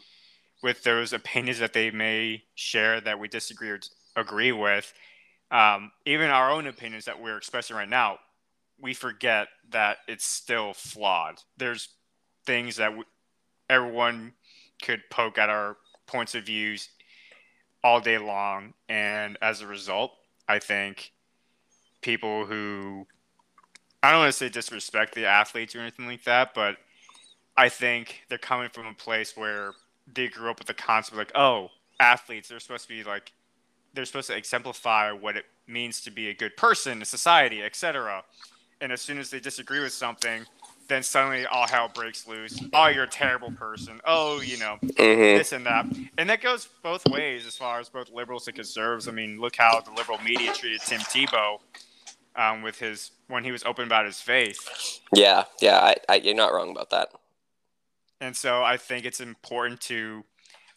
with those opinions that they may share that we disagree or agree with, um, even our own opinions that we're expressing right now, we forget that it's still flawed. There's things that we, everyone could poke at our points of views all day long, and as a result, I think people who I don't want to say disrespect the athletes or anything like that, but I think they're coming from a place where they grew up with the concept like, oh, athletes, they're supposed to be like, they're supposed to exemplify what it means to be a good person in society, etc. And as soon as they disagree with something, then suddenly all hell breaks loose. Oh, you're a terrible person. Oh, you know, mm-hmm. this and that. And that goes both ways as far as both liberals and conservatives. I mean, look how the liberal media treated Tim Tebow um, with his when he was open about his faith. Yeah, yeah, I, I, you're not wrong about that. And so I think it's important to,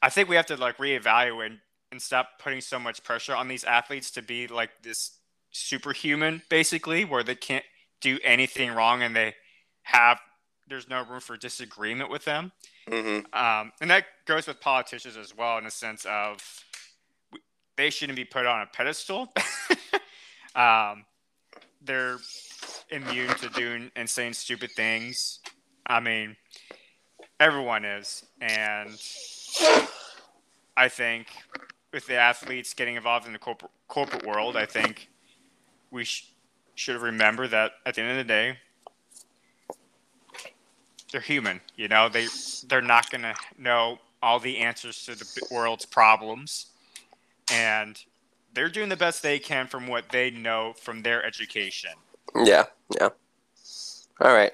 I think we have to like reevaluate and stop putting so much pressure on these athletes to be like this superhuman, basically, where they can't do anything wrong and they have there's no room for disagreement with them. Mm-hmm. Um, and that goes with politicians as well, in a sense of they shouldn't be put on a pedestal. *laughs* um, they're immune to doing and saying stupid things. I mean, everyone is, and I think with the athletes getting involved in the corporate corporate world, I think we sh- should remember that at the end of the day, they're human. You know, they they're not gonna know all the answers to the world's problems, and they're doing the best they can from what they know from their education. Yeah, yeah. All right,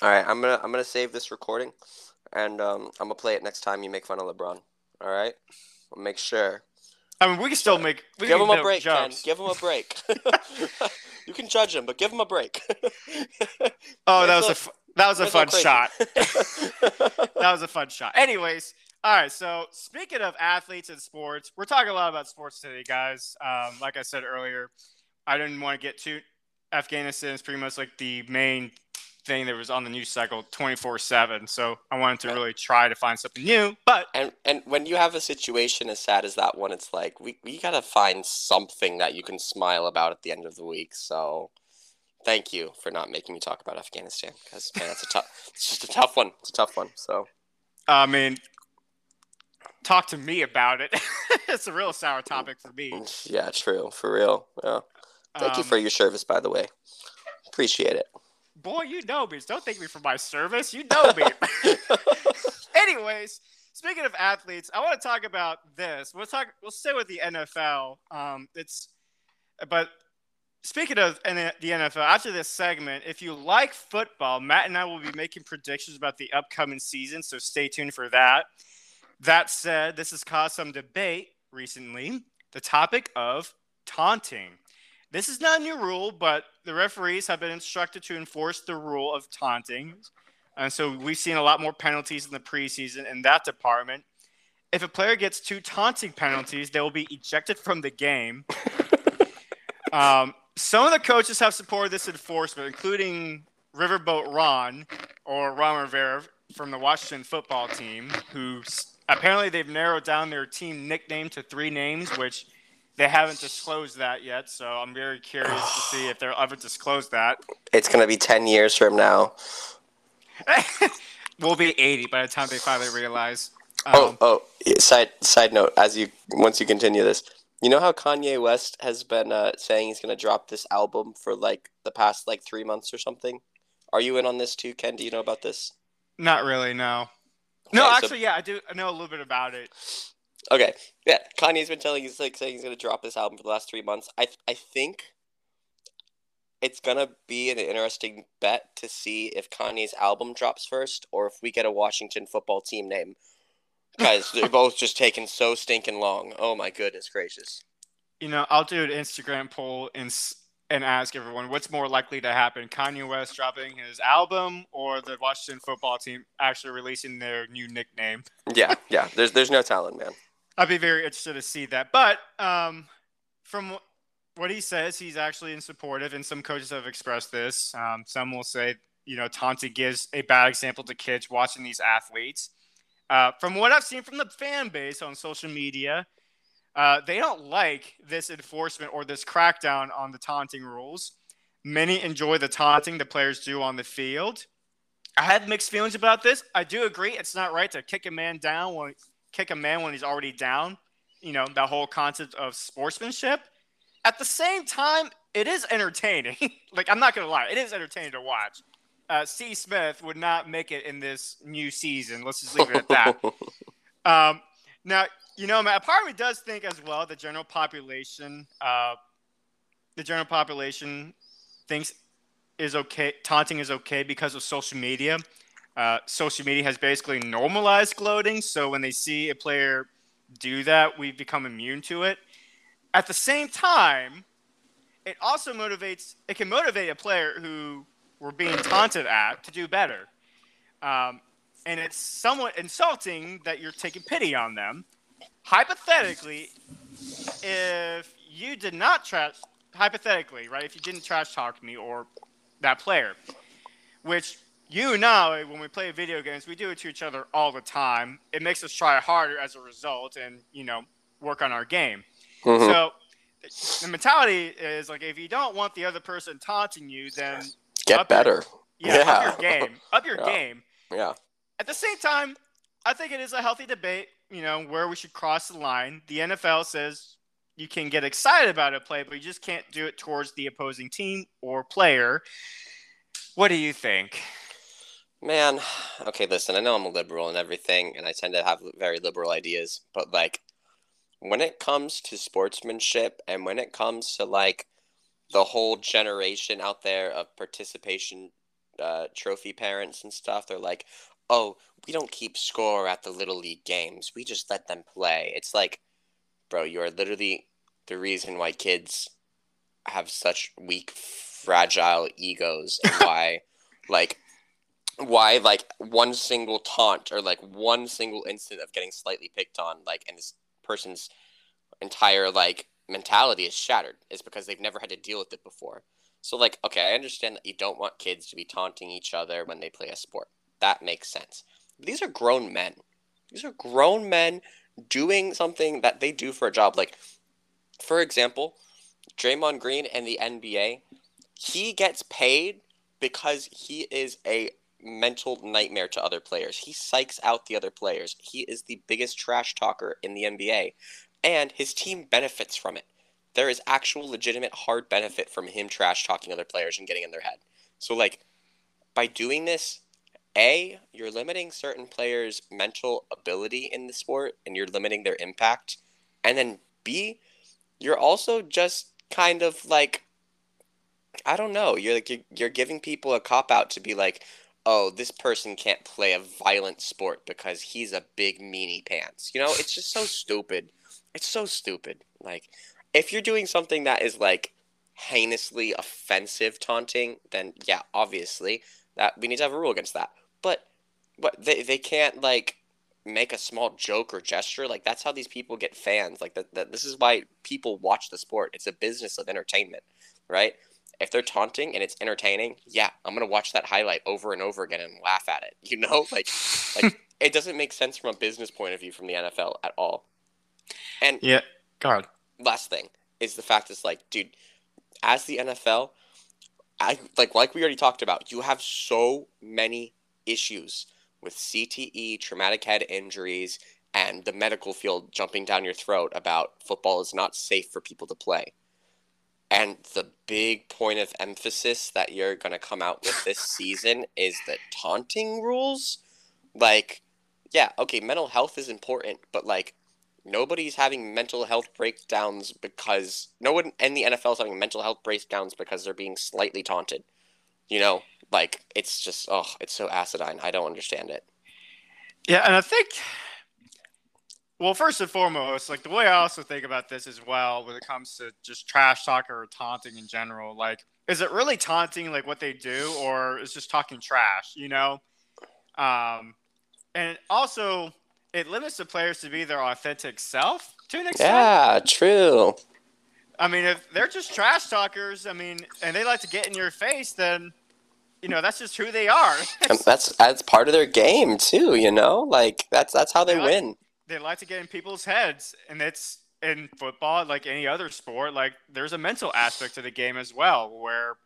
all right. I'm gonna I'm gonna save this recording, and um, I'm gonna play it next time you make fun of LeBron. All right, I'll make sure. I mean, we can still make. We give him a break, Ken. Give him a break. *laughs* *laughs* you can judge him, but give him a break. oh, that was a that was a fun shot. *laughs* that was a fun shot. Anyways, all right, so speaking of athletes and sports, we're talking a lot about sports today, guys. Um, like I said earlier, I didn't want to get too. Afghanistan is pretty much like the main thing that was on the news cycle 24 7. So I wanted to really try to find something new. But And and when you have a situation as sad as that one, it's like we, we gotta find something that you can smile about at the end of the week. So thank you for not making me talk about Afghanistan because man, it's a tough. It's just a tough one. It's a tough one. So I mean, talk to me about it. *laughs* it's a real sour topic for me. yeah, true for real. Yeah. Thank you Um, for your service, by the way. Appreciate it. Boy, you know me. Don't thank me for my service. You know me. *laughs* *laughs* Anyways, speaking of athletes, I want to talk about this. We'll talk. We'll stay with the NFL. Um, it's, but speaking of N- the NFL, after this segment, if you like football, Matt and I will be making predictions about the upcoming season. So stay tuned for that. That said, this has caused some debate recently. The topic of taunting. This is not a new rule, but the referees have been instructed to enforce the rule of taunting. And so we've seen a lot more penalties in the preseason in that department. If a player gets two taunting penalties, they will be ejected from the game. *laughs* um, some of the coaches have supported this enforcement, including Riverboat Ron or Ron Rivera from the Washington football team, who apparently they've narrowed down their team nickname to three names, which they haven't disclosed that yet. So I'm very curious to see if they'll ever disclose that. It's gonna be ten years from now. *laughs* we'll be 80 by the time they finally realize. Oh, Um, oh. yeah, Side side note. As you once you continue this, you know how Kanye West has been uh, saying he's gonna drop this album for like the past like three months or something. Are you in on this too, Ken? Do you know about this? Not really, no. No, Okay, so- actually, yeah, I do. I know a little bit about it. Okay, yeah. Kanye's been telling he's like saying he's gonna drop this album for the last three months. I I think it's gonna be an interesting bet to see if Kanye's album drops first or if we get a Washington football team name. Guys, they're *laughs* both just taking so stinking long. Oh my goodness gracious. You know, I'll do an Instagram poll and and ask everyone what's more likely to happen: Kanye West dropping his album or the Washington football team actually releasing their new nickname. Yeah, yeah. There's there's no talent, man. I'd be very interested to see that. But um, from what he says, he's actually in supportive, and some coaches have expressed this. Um, some will say, you know, taunting gives a bad example to kids watching these athletes. Uh, from what I've seen from the fan base on social media, uh, they don't like this enforcement or this crackdown on the taunting rules. Many enjoy the taunting the players do on the field. I had mixed feelings about this. I do agree it's not right to kick a man down when kick a man when he's already down. You know, that whole concept of sportsmanship. At the same time, it is entertaining. *laughs* like I'm not gonna lie, it is entertaining to watch. Uh, C. Smith would not make it in this new season. Let's just leave it at that. *laughs* Um, now, you know, Matt, part of me does think as well the general population, uh, the general population thinks is okay, taunting is okay because of social media. Uh, social media has basically normalized gloating, so when they see a player do that, we become immune to it. At the same time, it also motivates. It can motivate a player who we're being taunted at to do better. Um, and it's somewhat insulting that you're taking pity on them. Hypothetically, if you did not trash, hypothetically, right, if you didn't trash talk me or that player, which you know, when we play video games, we do it to each other all the time. It makes us try harder as a result and, you know, work on our game. Mhm. So the mentality is like, if you don't want the other person taunting you, then Get up your- better. yeah, up your game, up your *laughs* Yeah. game. Yeah. At the same time, I think it is a healthy debate, you know, where we should cross the line. The NFL says you can get excited about a play, but you just can't do it towards the opposing team or player. What do you think? Man, okay, listen, I know I'm a liberal and everything, and I tend to have very liberal ideas, but like when it comes to sportsmanship and when it comes to like the whole generation out there of participation uh, trophy parents and stuff, they're like, oh, we don't keep score at the little league games. We just let them play. It's like, bro, you are literally the reason why kids have such weak, fragile egos and *laughs* why, like, why like one single taunt or like one single instant of getting slightly picked on like and this person's entire like mentality is shattered is because they've never had to deal with it before So like, okay, I understand that you don't want kids to be taunting each other when they play a sport. That makes sense. These are grown men. These are grown men doing something that they do for a job. Like, for example, Draymond Green and the NBA, he gets paid because he is a mental nightmare to other players. He psychs out the other players. He is the biggest trash talker in the NBA, and his team benefits from it. There is actual legitimate hard benefit from him trash talking other players and getting in their head. So like by doing this, A, you're limiting certain players' mental ability in the sport and you're limiting their impact. And then B, you're also just kind of like I don't know. You're like you're, you're giving people a cop out to be like, oh, this person can't play a violent sport because he's a big meanie pants. You know, it's just so *laughs* stupid. It's so stupid. Like, if you're doing something that is like heinously offensive taunting, then yeah, obviously that we need to have a rule against that. But they they can't like make a small joke or gesture like that's how these people get fans like that, that this is why people watch the sport it's a business of entertainment right if they're taunting and it's entertaining, yeah, I'm gonna watch that highlight over and over again and laugh at it. *laughs* You know, like like *laughs* it doesn't make sense from a business point of view from the NFL at all. And yeah, God. Last thing is the fact is like, dude, as the NFL, I like like we already talked about, you have so many issues with CTE, traumatic head injuries, and the medical field jumping down your throat about football is not safe for people to play. And the big point of emphasis that you're going to come out with this *laughs* season is the taunting rules. Like, yeah, okay, mental health is important, but like, nobody's having mental health breakdowns because no one in the NFL is having mental health breakdowns because they're being slightly taunted. You know, like, it's just, oh, it's so acidine. I don't understand it. Yeah, and I think well, first and foremost, like the way I also think about this as well, when it comes to just trash talk or taunting in general, like, is it really taunting like what they do, or is just talking trash? You know, um, and also it limits the players to be their authentic self to an extent. Yeah, true. I mean, if they're just trash talkers, I mean, and they like to get in your face, then you know that's just who they are. *laughs* that's that's part of their game too. You know, like that's that's how they, they win they like to get in people's heads, and it's in football like any other sport. Like there's a mental aspect to the game as well, where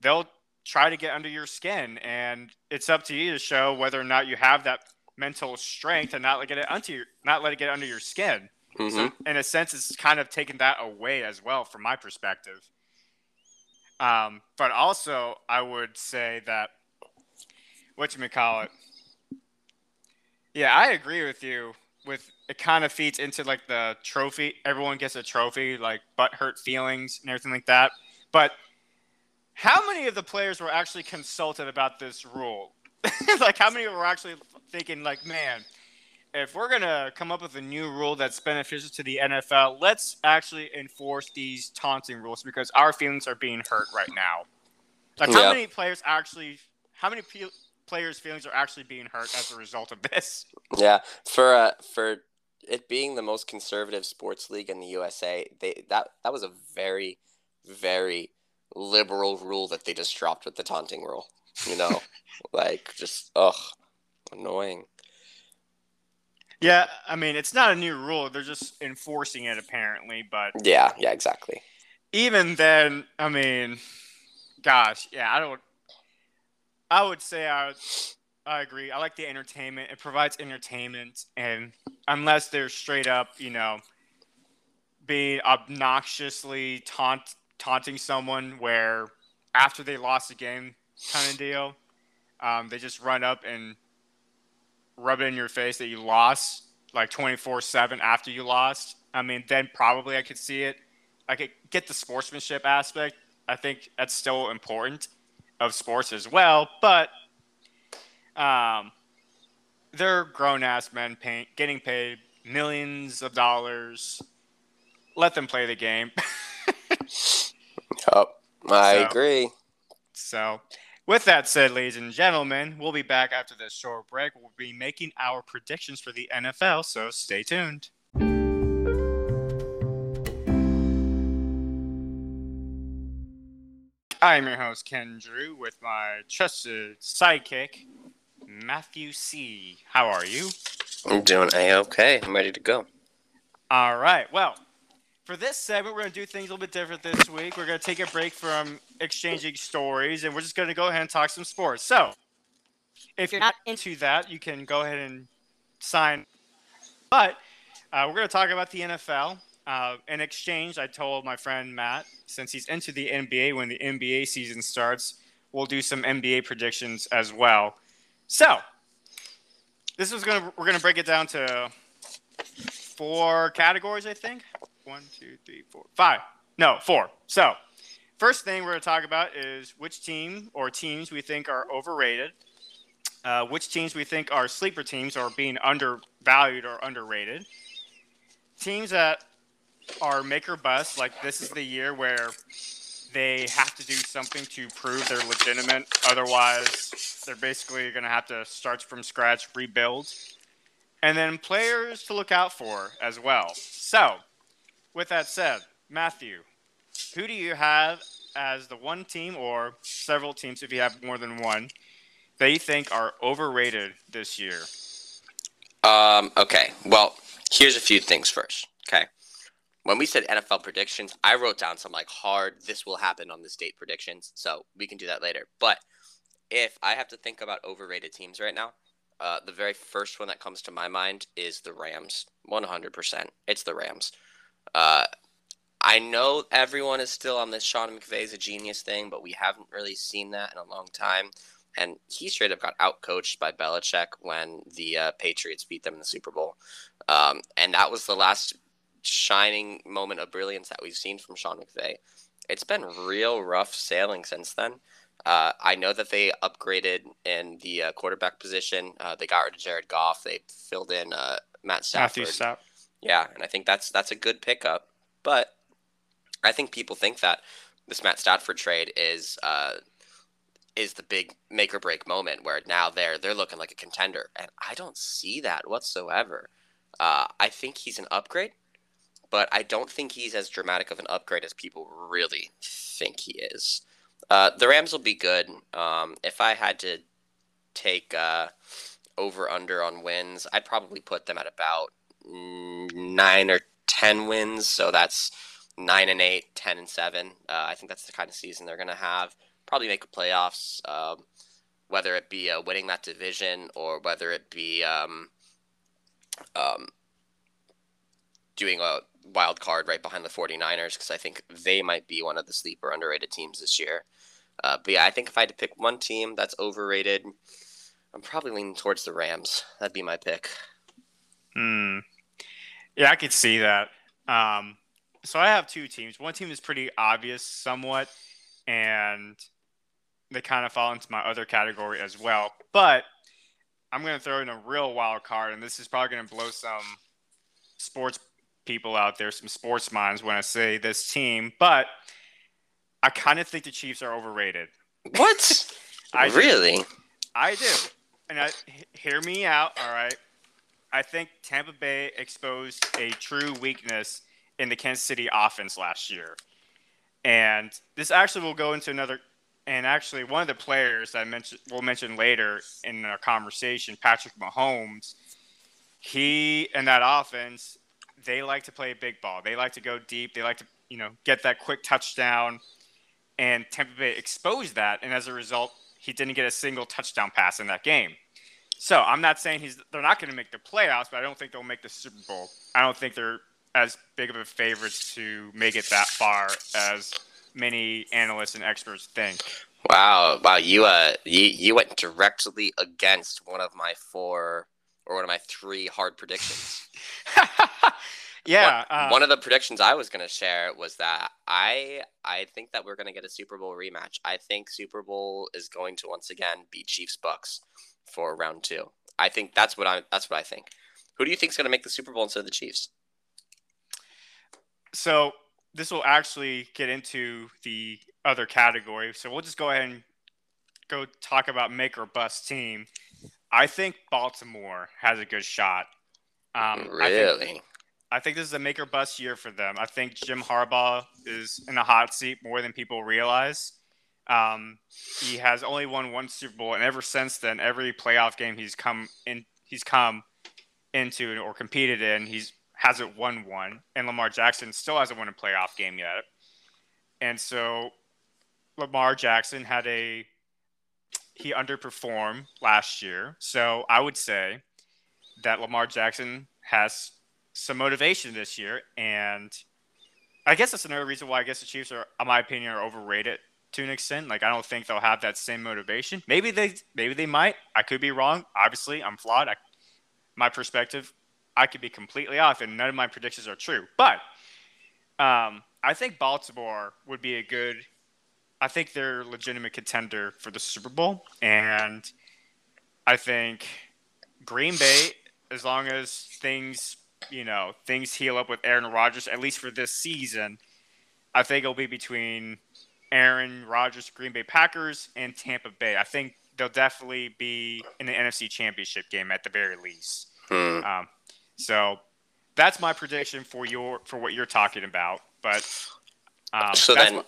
they'll try to get under your skin, and it's up to you to show whether or not you have that mental strength and not let it under your, not let it get under your skin. Mm-hmm. So in a sense, it's kind of taken that away as well, from my perspective. Um, but also, I would say that what you may call it. Yeah, I agree with you with it kind of feeds into like the trophy. Everyone gets a trophy, like butt hurt feelings and everything like that. But how many of the players were actually consulted about this rule? *laughs* like how many were actually thinking like, man, if we're gonna come up with a new rule that's beneficial to the NFL, let's actually enforce these taunting rules because our feelings are being hurt right now. Like how many players actually, how many pe- players' feelings are actually being hurt as a result of this. Yeah, for uh, for it being the most conservative sports league in the USA, they that that was a very very liberal rule that they just dropped with the taunting rule. You know, *laughs* like just ugh, annoying. Yeah, I mean it's not a new rule; they're just enforcing it apparently. But yeah, yeah, exactly. Even then, I mean, gosh, yeah, I don't. I would say I, I agree. I like the entertainment. It provides entertainment, and unless they're straight up, you know, being obnoxiously taunt taunting someone where after they lost the game kind of deal, um, they just run up and rub it in your face that you lost like 24 7 after you lost. I mean, then probably I could see it. I could get the sportsmanship aspect. I think that's still important of sports as well, but um, they're grown ass men pay, getting paid millions of dollars. Let them play the game. *laughs* oh, I so, agree. So, with that said, ladies and gentlemen, we'll be back after this short break. We'll be making our predictions for the NFL, so stay tuned. I'm your host, Ken Drew, with my trusted sidekick, Matthew C. How are you? I'm doing a okay. I'm ready to go. All right. Well, for this segment, we're going to do things a little bit different this week. We're going to take a break from exchanging stories, and we're just going to go ahead and talk some sports. So, if you're not into that, you can go ahead and sign. But uh, we're going to talk about the NFL. Uh, in exchange, I told my friend Matt, since he's into the NBA, when the NBA season starts, we'll do some NBA predictions as well. So, this is gonna we're gonna break it down to four categories, I think. One, two, three, four, five. No, four. So, first thing we're gonna talk about is which team or teams we think are overrated. Uh, which teams we think are sleeper teams or being undervalued or underrated. Teams that are make or bust. Like this is the year where they have to do something to prove they're legitimate. Otherwise, they're basically going to have to start from scratch, rebuild. And then players to look out for as well. So, with that said, Matthew, who do you have as the one team or several teams, if you have more than one, that you think are overrated this year? Um, okay. Well, here's a few things first. Okay when we said NFL predictions, I wrote down some like hard this will happen on this date predictions. So we can do that later. But if I have to think about overrated teams right now, uh, the very first one that comes to my mind is the Rams. 100%. It's the Rams. Uh, I know everyone is still on this Sean McVay's a genius thing, but we haven't really seen that in a long time. And he straight up got outcoached by Belichick when the uh, Patriots beat them in the Super Bowl. Um, and that was the last shining moment of brilliance that we've seen from Sean McVay. It's been real rough sailing since then. Uh, I know that they upgraded in the uh, quarterback position. Uh, they got rid of Jared Goff. They filled in uh, Matt Stafford. Matthew Stafford. Yeah, and I think that's that's a good pickup. But I think people think that this Matt Stafford trade is uh, is the big make or break moment where now they're they're looking like a contender, and I don't see that whatsoever. Uh, I think he's an upgrade but I don't think he's as dramatic of an upgrade as people really think he is. Uh, the Rams will be good. Um, if I had to take uh, over under on wins, I'd probably put them at about nine or ten wins. So that's nine and eight, 10 and seven. Uh, I think that's the kind of season they're going to have. Probably make playoffs, um, whether it be uh, winning that division or whether it be um, um, doing a wild card right behind the 49ers because I think they might be one of the sleeper underrated teams this year. Uh, but yeah, I think if I had to pick one team that's overrated, I'm probably leaning towards the Rams. That'd be my pick. Hmm. Yeah, I could see that. Um, so I have two teams. One team is pretty obvious, somewhat, and they kind of fall into my other category as well. But I'm going to throw in a real wild card, and this is probably going to blow some sports people out there, some sports minds, when I say this team, but I kind of think the Chiefs are overrated. What? *laughs* I really? Do. I do. And I, hear me out, all right? I think Tampa Bay exposed a true weakness in the Kansas City offense last year. And this actually will go into another and actually one of the players that I mentioned we'll mention later in our conversation, Patrick Mahomes, he and that offense they like to play big ball. They like to go deep. They like to, you know, get that quick touchdown. And Tampa Bay exposed that, and as a result, he didn't get a single touchdown pass in that game. So I'm not saying he's they're not going to make the playoffs, but I don't think they'll make the Super Bowl. I don't think they're as big of a favorite to make it that far as many analysts and experts think. Wow, wow, you uh, you you went directly against one of my four or one of my three hard predictions. *laughs* yeah. One, uh, one, of the predictions I was going to share was that I I think that we're going to get a Super Bowl rematch. I think Super Bowl is going to once again be Chiefs Bucks for round two. I think that's what I that's what I think. Who do you think is going to make the Super Bowl instead of the Chiefs? So this will actually get into the other category. So we'll just go ahead and go talk about make or bust team. I think Baltimore has a good shot. Um, really? I think, I think, this is a make or bust year for them. I think Jim Harbaugh is in the hot seat more than people realize. Um, he has only won one Super Bowl, and ever since then, every playoff game he's come in, he's come into or competed in, he's hasn't won one, and Lamar Jackson still hasn't won a playoff game yet. And so, Lamar Jackson had a he underperformed last year. So I would say that Lamar Jackson has some motivation this year, and I guess that's another reason why I guess the Chiefs are, in my opinion, are overrated to an extent. Like I don't think they'll have that same motivation. Maybe they maybe they might. I could be wrong. Obviously, I'm flawed. I, my perspective, I could be completely off, and none of my predictions are true. But um, I think Baltimore would be a good. I think they're a legitimate contender for the Super Bowl, and I think Green Bay, as long as things you know things heal up with Aaron Rodgers, at least for this season, I think it'll be between Aaron Rodgers, Green Bay Packers, and Tampa Bay. I think they'll definitely be in the NFC Championship game at the very least. Hmm. Um, so that's my prediction for your for what you're talking about. But um, so then, what...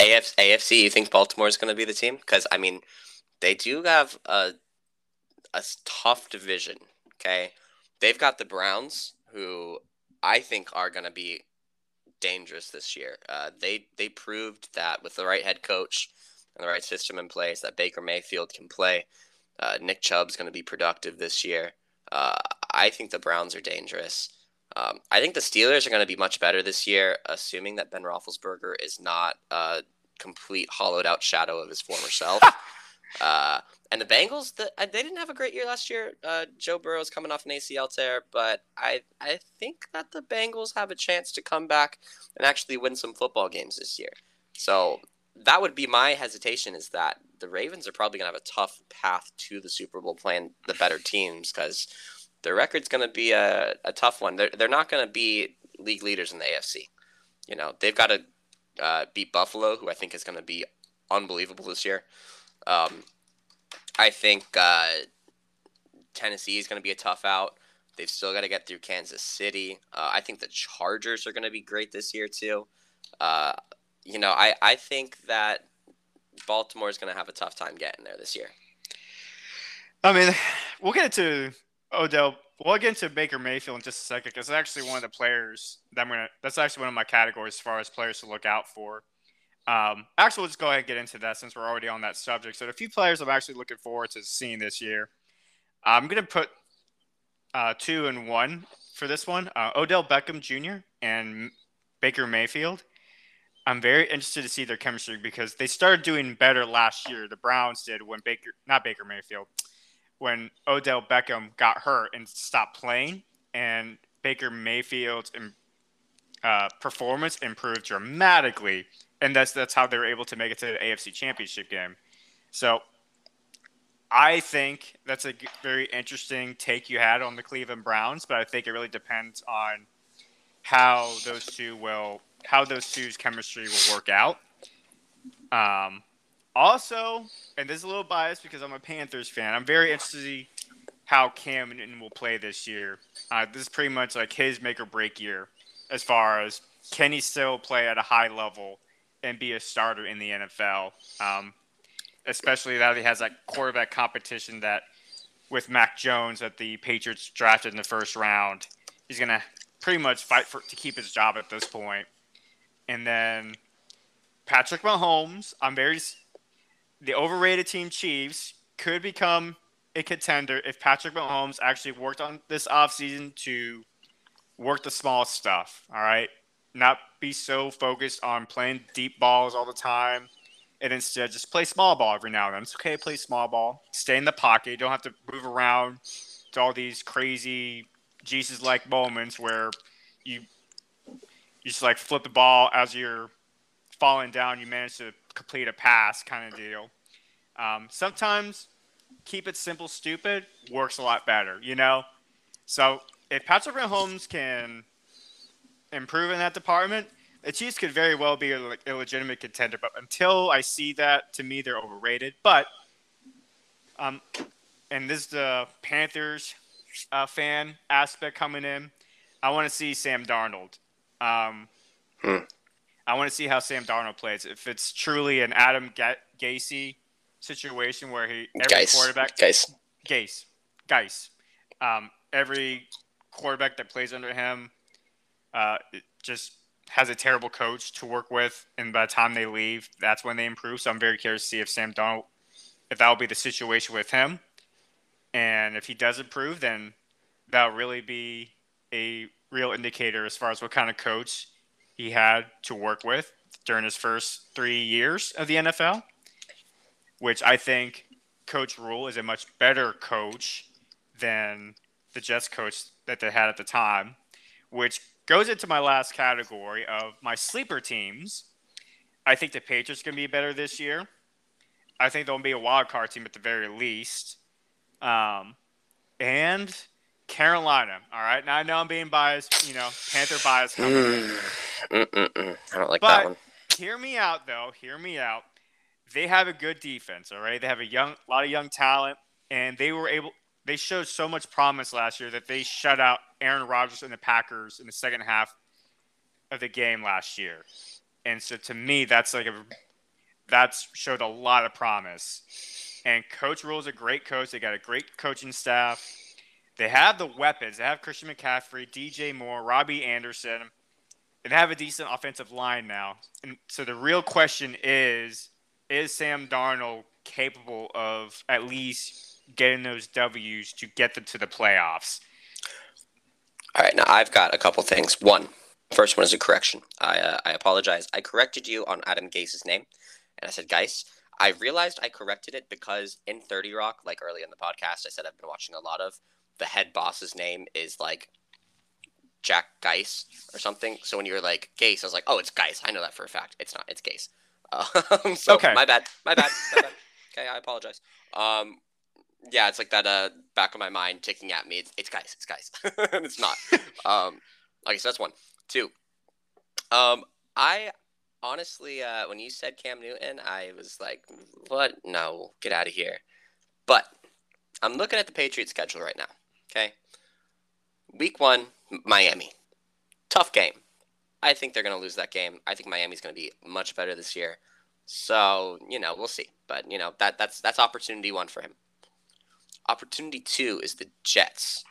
AFC, AFC, you think Baltimore is going to be the team? Because I mean, they do have a a tough division. Okay, they've got the Browns, who I think are going to be dangerous this year. Uh, they they proved that with the right head coach and the right system in place, that Baker Mayfield can play. Uh, Nick Chubb's going to be productive this year. Uh, I think the Browns are dangerous. Um, I think the Steelers are going to be much better this year, assuming that Ben Roethlisberger is not a complete hollowed out shadow of his former self. *laughs* uh, and the Bengals, the, uh, they didn't have a great year last year. Uh, Joe Burrow's coming off an ACL tear, but I I think that the Bengals have a chance to come back and actually win some football games this year. So that would be my hesitation is that the Ravens are probably going to have a tough path to the Super Bowl playing the better teams because their record's going to be a, a tough one. They're, they're not going to be league leaders in the AFC. You know, they've got to uh, beat Buffalo, who I think is going to be unbelievable this year. Um, I think uh, Tennessee is going to be a tough out. They've still got to get through Kansas City. Uh, I think the Chargers are going to be great this year too. Uh, you know, I, I think that Baltimore is going to have a tough time getting there this year. I mean, we'll get into Odell. We'll get into Baker Mayfield in just a second because it's actually one of the players that I'm gonna. That's actually one of my categories as far as players to look out for. Um, actually, let's go ahead and get into that since we're already on that subject. So, a few players I'm actually looking forward to seeing this year. I'm going to put uh, two and one for this one uh, Odell Beckham Jr. and Baker Mayfield. I'm very interested to see their chemistry because they started doing better last year. The Browns did when Baker, not Baker Mayfield, when Odell Beckham got hurt and stopped playing, and Baker Mayfield's uh, performance improved dramatically and that's that's how they were able to make it to the AFC Championship game. So I think that's a very interesting take you had on the Cleveland Browns, but I think it really depends on how those two will how those two's chemistry will work out. Um, also, and this is a little biased because I'm a Panthers fan. I'm very interested to see how Cam Newton will play this year. Uh, this is pretty much like his make or break year as far as can he still play at a high level and be a starter in the NFL. Um, especially that he has that quarterback competition that with Mac Jones that the Patriots drafted in the first round, he's gonna pretty much fight for to keep his job at this point. And then Patrick Mahomes, I'm very the overrated team Chiefs could become a contender if Patrick Mahomes actually worked on this offseason to work the small stuff. All right not be so focused on playing deep balls all the time and instead just play small ball every now and then. It's okay play small ball. Stay in the pocket. You don't have to move around to all these crazy Jesus like moments where you you just like flip the ball as you're falling down, you manage to complete a pass kind of deal. Um, sometimes keep it simple, stupid works a lot better, you know? So if Patrick Mahomes can improve in that department, the Chiefs could very well be a, a legitimate contender. But until I see that, to me, they're overrated. But, um, and this is the Panthers uh, fan aspect coming in. I want to see Sam Darnold. Um, hmm. I want to see how Sam Darnold plays. If it's truly an Adam Ga- Gase situation where he every Geis. quarterback Geis. Gase, Geis, um, every quarterback that plays under him uh, just has a terrible coach to work with, and by the time they leave, that's when they improve. So I'm very curious to see if Sam Darnold, if that will be the situation with him, and if he does improve, then that'll really be a real indicator as far as what kind of coach he had to work with during his first three years of the NFL, which I think Coach Rhule is a much better coach than the Jets coach that they had at the time, which goes into my last category of my sleeper teams. I think the Patriots can be better this year. I think they'll be a wild card team at the very least. Um, and Carolina. All right. Now I know I'm being biased, you know, Panther bias coming in. Mm, mm, mm. I don't like But that one. hear me out, though. Hear me out. They have a good defense. All right, they have a young, lot of young talent, and they were able. They showed so much promise last year that they shut out Aaron Rodgers and the Packers in the second half of the game last year. And so, to me, that's like a that's showed a lot of promise. And Coach Rhule is a great coach. They got a great coaching staff. They have the weapons. They have Christian McCaffrey, DJ Moore, Robbie Anderson, and they have a decent offensive line now. And so the real question is is Sam Darnold capable of at least getting those W's to get them to the playoffs? All right, now I've got a couple things. One, first one is a correction. I uh, I apologize. I corrected you on Adam Gase's name, and I said Geis. I realized I corrected it because in Thirty Rock, like early in the podcast, I said I've been watching a lot of. The head boss's name is like Jack Geis or something. So when you were like Gase, I was like, oh, it's Geis. I know that for a fact. It's not. It's Gase. *laughs* Um, so Okay. my bad. My bad. My bad. *laughs* Okay, I apologize. Um, yeah, it's like that uh back of my mind ticking at me. It's it's guys, it's guys. *laughs* it's not. *laughs* Um okay, so that's one. Two. Um I honestly uh when you said Cam Newton, I was like, what? No, get out of here. But I'm looking at the Patriots schedule right now. Okay. Week one, Miami. Tough game. I think they're gonna lose that game. I think Miami's gonna be much better this year. So, you know, we'll see. But you know, that that's that's opportunity one for him. Opportunity two is the Jets.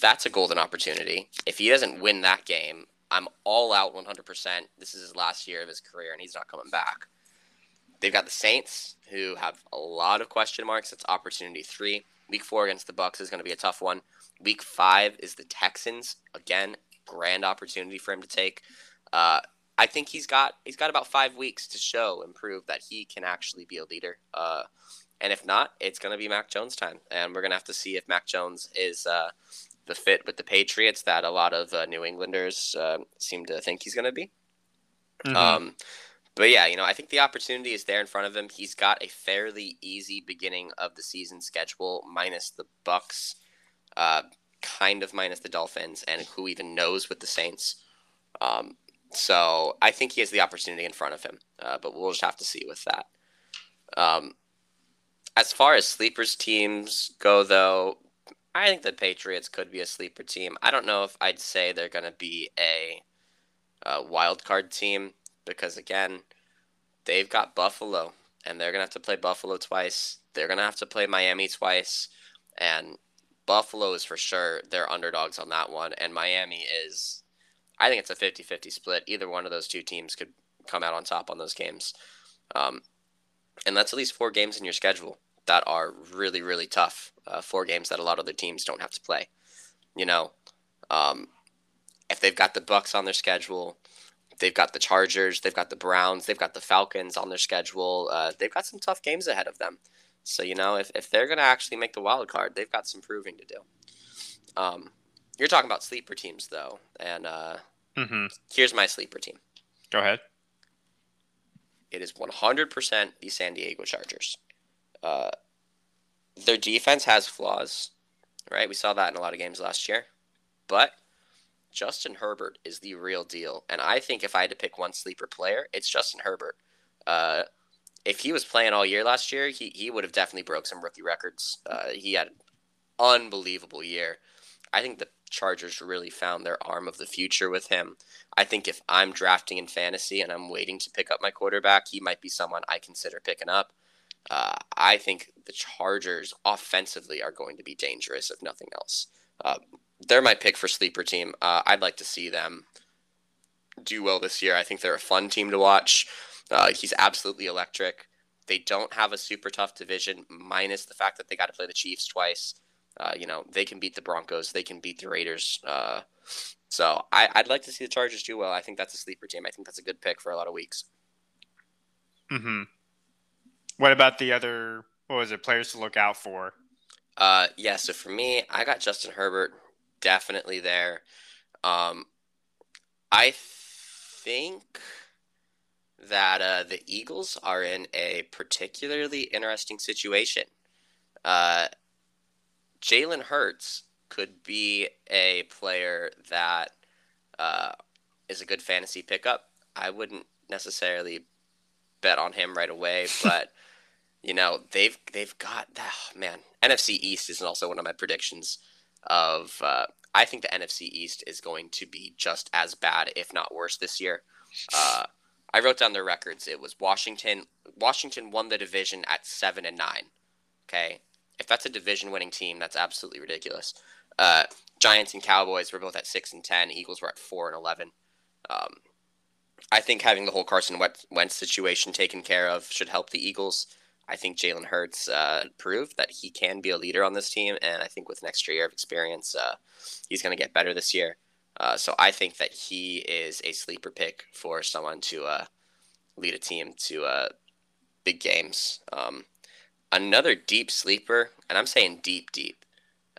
That's a golden opportunity. If he doesn't win that game, I'm all out 100%. This is his last year of his career, and he's not coming back. They've got the Saints, who have a lot of question marks. That's opportunity three. Week four against the Bucks is going to be a tough one. Week five is the Texans. Again, grand opportunity for him to take. Uh, I think he's got he's got about five weeks to show and prove that he can actually be a leader. Uh, and if not, it's going to be Mac Jones time, and we're going to have to see if Mac Jones is uh, the fit with the Patriots that a lot of uh, New Englanders uh, seem to think he's going to be. Mm-hmm. Um, but yeah, you know, I think the opportunity is there in front of him. He's got a fairly easy beginning of the season schedule, minus the Bucks, uh, kind of minus the Dolphins, and who even knows with the Saints. Um, so I think he has the opportunity in front of him, uh, but we'll just have to see with that. Um, as far as sleepers teams go, though, I think the Patriots could be a sleeper team. I don't know if I'd say they're going to be a, a wild card team because again, they've got Buffalo, and they're gonna have to play Buffalo twice. They're gonna have to play Miami twice, and Buffalo is for sure they're underdogs on that one, and Miami is. I think it's a 50-50 split. Either one of those two teams could come out on top on those games, um, and that's at least four games in your schedule that are really really tough. Uh, four games that a lot of other teams don't have to play. You know, um, if they've got the Bucks on their schedule, they've got the Chargers, they've got the Browns, they've got the Falcons on their schedule. Uh, they've got some tough games ahead of them. So you know, if, if they're gonna actually make the wild card, they've got some proving to do. Um, you're talking about sleeper teams though, and uh, mm-hmm. here's my sleeper team. Go ahead. It is 100% the San Diego Chargers. Uh, their defense has flaws, right? We saw that in a lot of games last year, but Justin Herbert is the real deal. And I think if I had to pick one sleeper player, it's Justin Herbert. Uh, if he was playing all year last year, he, he would have definitely broke some rookie records. Uh, he had an unbelievable year. I think the Chargers really found their arm of the future with him. I think if I'm drafting in fantasy and I'm waiting to pick up my quarterback, he might be someone I consider picking up. Uh, I think the Chargers offensively are going to be dangerous, if nothing else. Uh, they're my pick for sleeper team. Uh, I'd like to see them do well this year. I think they're a fun team to watch. Uh, he's absolutely electric. They don't have a super tough division, minus the fact that they got to play the Chiefs twice. Uh, you know, they can beat the Broncos, they can beat the Raiders. Uh, so I, would like to see the Chargers do well. I think that's a sleeper team. I think that's a good pick for a lot of weeks. Hmm. What about the other? What was it? Players to look out for. Uh, yeah. So for me, I got Justin Herbert definitely there. Um, I think that uh, the Eagles are in a particularly interesting situation. Uh, Jalen Hurts could be a player that uh, is a good fantasy pickup. I wouldn't necessarily bet on him right away, *laughs* but you know they've they've got oh, man NFC East is also one of my predictions of. Uh, I think the NFC East is going to be just as bad, if not worse, this year. Uh, I wrote down their records. It was Washington. Washington won the division at seven and nine. Okay, if that's a division winning team, that's absolutely ridiculous. Uh, Giants and Cowboys were both at six and ten. Eagles were at four and eleven. Um, I think having the whole Carson Wentz situation taken care of should help the Eagles. I think Jalen Hurts uh, proved that he can be a leader on this team, and I think with an extra year of experience, uh, he's going to get better this year. Uh, so I think that he is a sleeper pick for someone to uh, lead a team to uh, big games. Um, Another deep sleeper, and I'm saying deep, deep.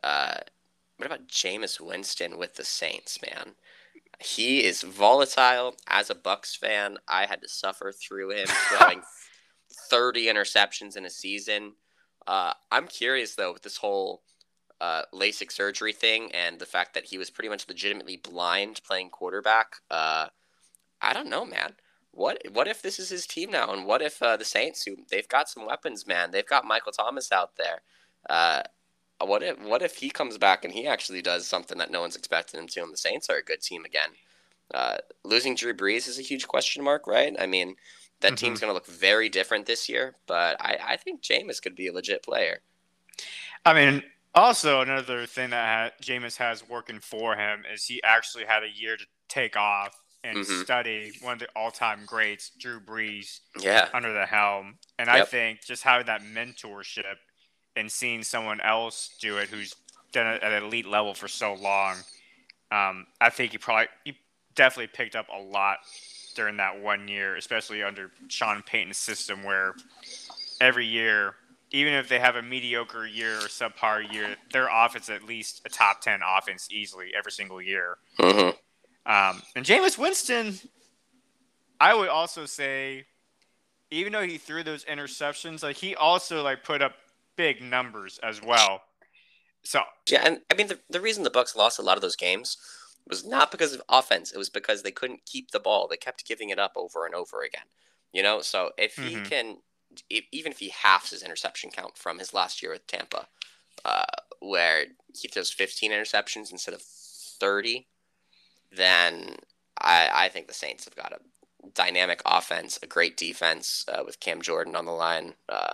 Uh, what about Jameis Winston with the Saints, man? He is volatile. As a Bucks fan, I had to suffer through him *laughs* throwing 30 interceptions in a season. Uh, I'm curious though with this whole uh, LASIK surgery thing and the fact that he was pretty much legitimately blind playing quarterback. Uh, I don't know, man what what if this is his team now, and what if uh, the Saints, who they've got some weapons, man, they've got Michael Thomas out there. Uh, what if what if he comes back and he actually does something that no one's expecting him to, and the Saints are a good team again? Uh, losing Drew Brees is a huge question mark, right? I mean, that mm-hmm. team's going to look very different this year, but I, I think Jameis could be a legit player. I mean, also another thing that ha- Jameis has working for him is he actually had a year to take off and mm-hmm. study one of the all-time greats, Drew Brees, yeah. under the helm. And yep. I think just having that mentorship and seeing someone else do it who's done it at an elite level for so long, um, I think he probably he definitely picked up a lot during that one year, especially under Sean Payton's system, where every year, even if they have a mediocre year or subpar year, their offense at least a top ten offense easily every single year. Mm-hmm. Um, and Jameis Winston, I would also say, even though he threw those interceptions, like he also like put up big numbers as well. So yeah, and I mean the the reason the Bucks lost a lot of those games was not because of offense; it was because they couldn't keep the ball. They kept giving it up over and over again. You know, so if he mm-hmm. can, if, even if he halves his interception count from his last year with Tampa, uh, where he throws 15 interceptions instead of 30, then I, I think the Saints have got a dynamic offense, a great defense uh, with Cam Jordan on the line. Uh,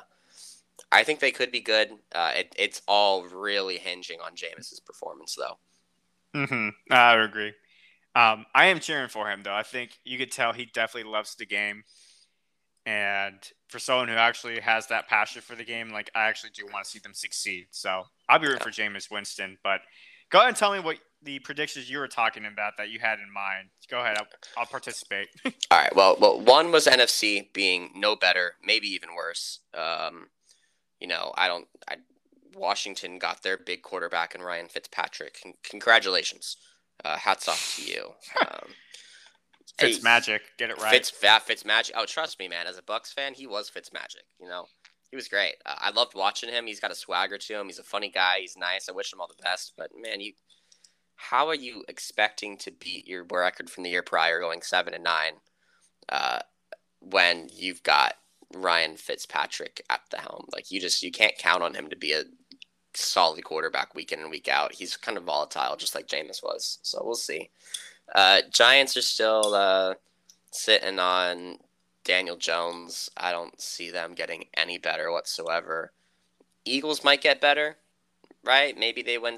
I think they could be good. Uh, it, it's all really hinging on Jameis's performance, though. Mm-hmm. I would agree. Um, I am cheering for him, though. I think you could tell he definitely loves the game. And for someone who actually has that passion for the game, like I actually do want to see them succeed. So I'll be rooting yeah. for Jameis Winston. But go ahead and tell me what the predictions you were talking about that you had in mind. Go ahead. I'll, I'll participate. *laughs* All right. Well, well, one was NFC being no better, maybe even worse. Um, you know, I don't. I, Washington got their big quarterback in Ryan Fitzpatrick. Con- congratulations. Uh, hats off to you. Um, *laughs* Fitz hey, magic. Get it right. Fitz, Fitz magic. Oh, trust me, man. As a Bucks fan, he was Fitz magic. You know, he was great. Uh, I loved watching him. He's got a swagger to him. He's a funny guy. He's nice. I wish him all the best. But man, you how are you expecting to beat your record from the year prior, going seven and nine, uh, when you've got Ryan Fitzpatrick at the helm? Like you just you can't count on him to be a solid quarterback week in and week out. He's kind of volatile, just like Jameis was. So we'll see. Uh, Giants are still uh, sitting on Daniel Jones. I don't see them getting any better whatsoever. Eagles might get better, right? Maybe they win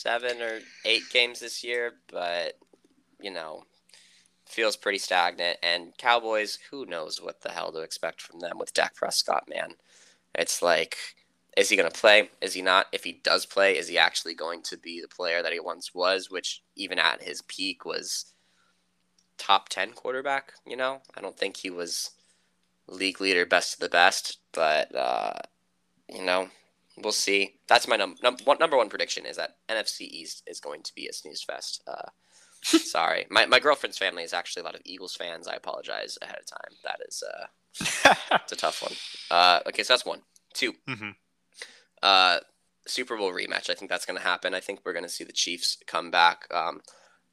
seven or eight games this year, but you know, feels pretty stagnant. And Cowboys, who knows what the hell to expect from them with Dak Prescott, man. It's like, is he going to play? Is he not? If he does play, is he actually going to be the player that he once was, which even at his peak was top 10 quarterback? You know, I don't think he was league leader, best of the best, but, uh, you know, we'll see. That's my num-, num- one, number one prediction is that NFC East is going to be a snooze fest. Uh, *laughs* Sorry, my my girlfriend's family is actually a lot of Eagles fans. I apologize ahead of time. That is uh, *laughs* it's a tough one. Uh, okay, so that's one. 2 mm-hmm. uh, Super Bowl rematch. I think that's going to happen. I think we're going to see the Chiefs come back. Um,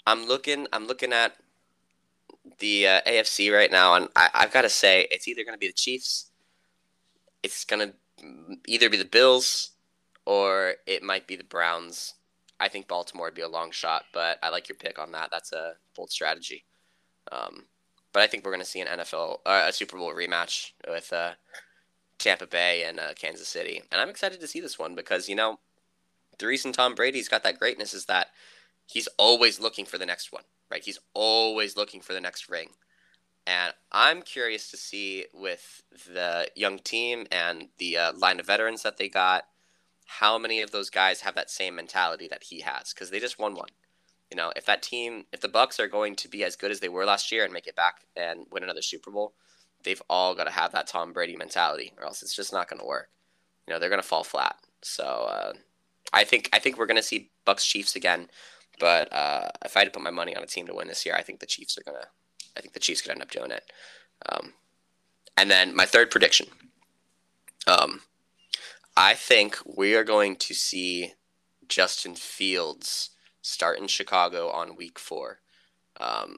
I'm looking. I'm looking at the uh, AFC right now, and I, I've got to say it's either going to be the Chiefs, it's going to either be the Bills, or it might be the Browns. I think Baltimore would be a long shot, but I like your pick on that. That's a bold strategy. Um, but I think we're going to see an NFL, uh, a Super Bowl rematch with uh, Tampa Bay and uh, Kansas City, and I'm excited to see this one because you know the reason Tom Brady's got that greatness is that he's always looking for the next one, right? He's always looking for the next ring. And I'm curious to see with the young team and the uh, line of veterans that they got how many of those guys have that same mentality that he has because they just won one. You know, if that team, if the Bucks are going to be as good as they were last year and make it back and win another Super Bowl, they've all got to have that Tom Brady mentality, or else it's just not going to work. You know, they're going to fall flat. So uh, I think I think we're going to see Bucks Chiefs again. But uh, if I had to put my money on a team to win this year, I think the Chiefs are going to. I think the Chiefs could end up doing it. Um, and then my third prediction. Um, I think we are going to see Justin Fields start in Chicago on week four. Um,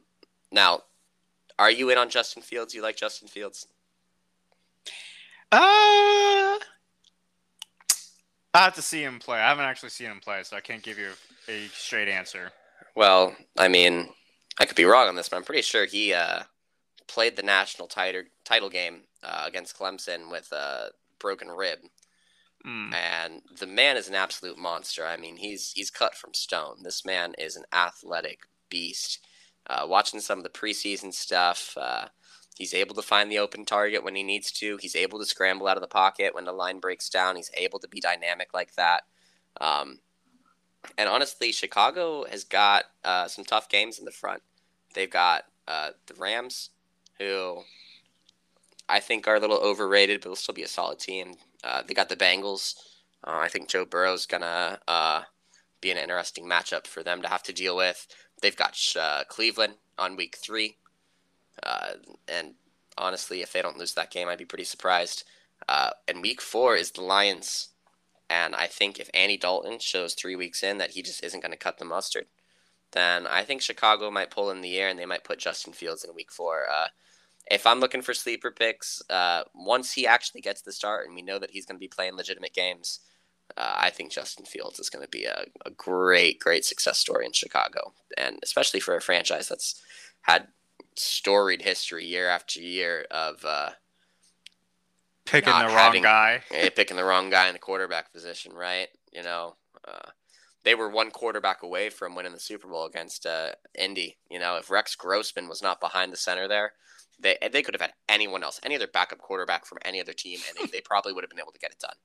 now, are you in on Justin Fields? You like Justin Fields? Uh, I have to see him play. I haven't actually seen him play, so I can't give you a straight answer. Well, I mean, I could be wrong on this, but I'm pretty sure he uh, played the national title title game uh, against Clemson with a broken rib. Mm. And the man is an absolute monster. I mean, he's he's cut from stone. This man is an athletic beast. Uh, watching some of the preseason stuff, uh, he's able to find the open target when he needs to. He's able to scramble out of the pocket when the line breaks down. He's able to be dynamic like that. Um, and honestly, Chicago has got uh, some tough games in the front. They've got uh, the Rams, who I think are a little overrated, but will still be a solid team. Uh, they got the Bengals. Uh, I think Joe Burrow's gonna uh, be an interesting matchup for them to have to deal with. They've got uh, Cleveland on week three, and honestly, if they don't lose that game, I'd be pretty surprised. And week four is the Lions, and I think if Andy Dalton shows three weeks in that he just isn't going to cut the mustard, then I think Chicago might pull in the air and they might put Justin Fields in week four. If I'm looking for sleeper picks, uh, once he actually gets the start and we know that he's going to be playing legitimate games, uh, I think Justin Fields is going to be a, a, great, great success story in Chicago, and especially for a franchise that's had storied history year after year of uh, picking the having, wrong guy, *laughs* eh, picking the wrong guy in the quarterback position. Right? You know, uh, they were one quarterback away from winning the Super Bowl against uh, Indy. You know, if Rex Grossman was not behind the center there they they could have had anyone else, any other backup quarterback from any other team, and they, they probably would have been able to get it done.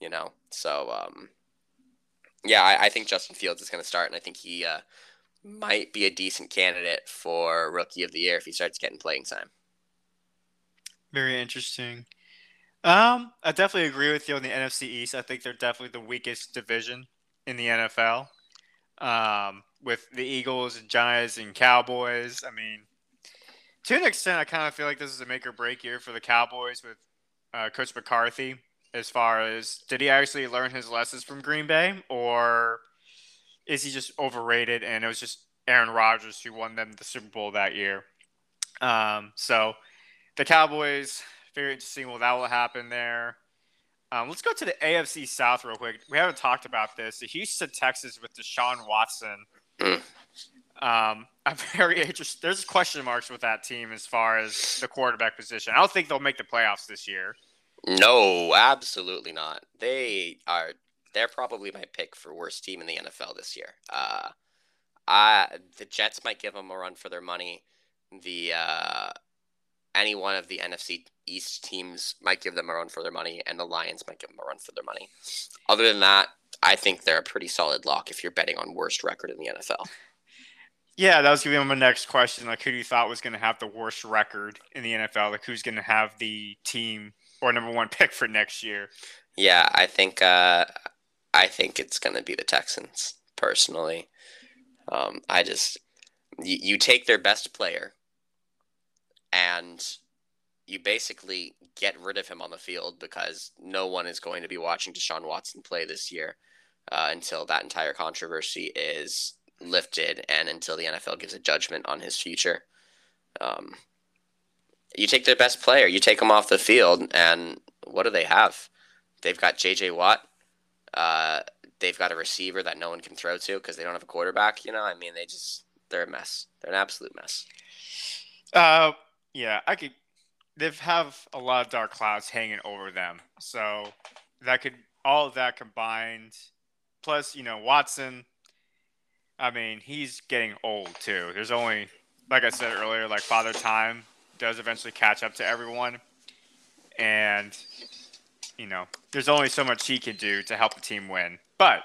You know, so um, yeah, I, I, think Justin Fields is going to start, and I think he uh, might be a decent candidate for Rookie of the Year if he starts getting playing time. Very interesting. Um, I definitely agree with you on the NFC East. I think they're definitely the weakest division in the NFL. Um, with the Eagles and Giants and Cowboys. I mean, to an extent, I kind of feel like this is a make or break year for the Cowboys with uh, Coach McCarthy. As far as did he actually learn his lessons from Green Bay, or is he just overrated and it was just Aaron Rodgers who won them the Super Bowl that year? Um, so the Cowboys, very interesting. Well, that will happen there. Um, let's go to the AFC South real quick. We haven't talked about this. The Houston Texans with Deshaun Watson. *clears throat* Um, I'm very interested. There's question marks with that team as far as the quarterback position. I don't think they'll make the playoffs this year. No, absolutely not. They are. They're probably my pick for worst team in the NFL this year. Uh, I the Jets might give them a run for their money. The uh, any one of the NFC East teams might give them a run for their money, and the Lions might give them a run for their money. Other than that, I think they're a pretty solid lock if you're betting on worst record in the NFL. *laughs* Yeah, that was going to be my next question. Like, who do you thought was going to have the worst record in the NFL? Like, who's going to have the team or number one pick for next year? Yeah, I think uh, I think it's going to be the Texans. Personally, um, I just you, you take their best player and you basically get rid of him on the field because no one is going to be watching Deshaun Watson play this year uh, until that entire controversy is lifted and until the NFL gives a judgment on his future. Um, you take their best player, you take him off the field, and what do they have? They've got J.J. Watt. Uh, they've got a receiver that no one can throw to because they don't have a quarterback. You know, I mean, they just they're a mess. They're an absolute mess. Uh, yeah, I could. They have a lot of dark clouds hanging over them, so that could all of that combined, plus you know Watson. I mean, he's getting old too. There's only, like I said earlier, like Father Time does eventually catch up to everyone, and you know, there's only so much he can do to help the team win. But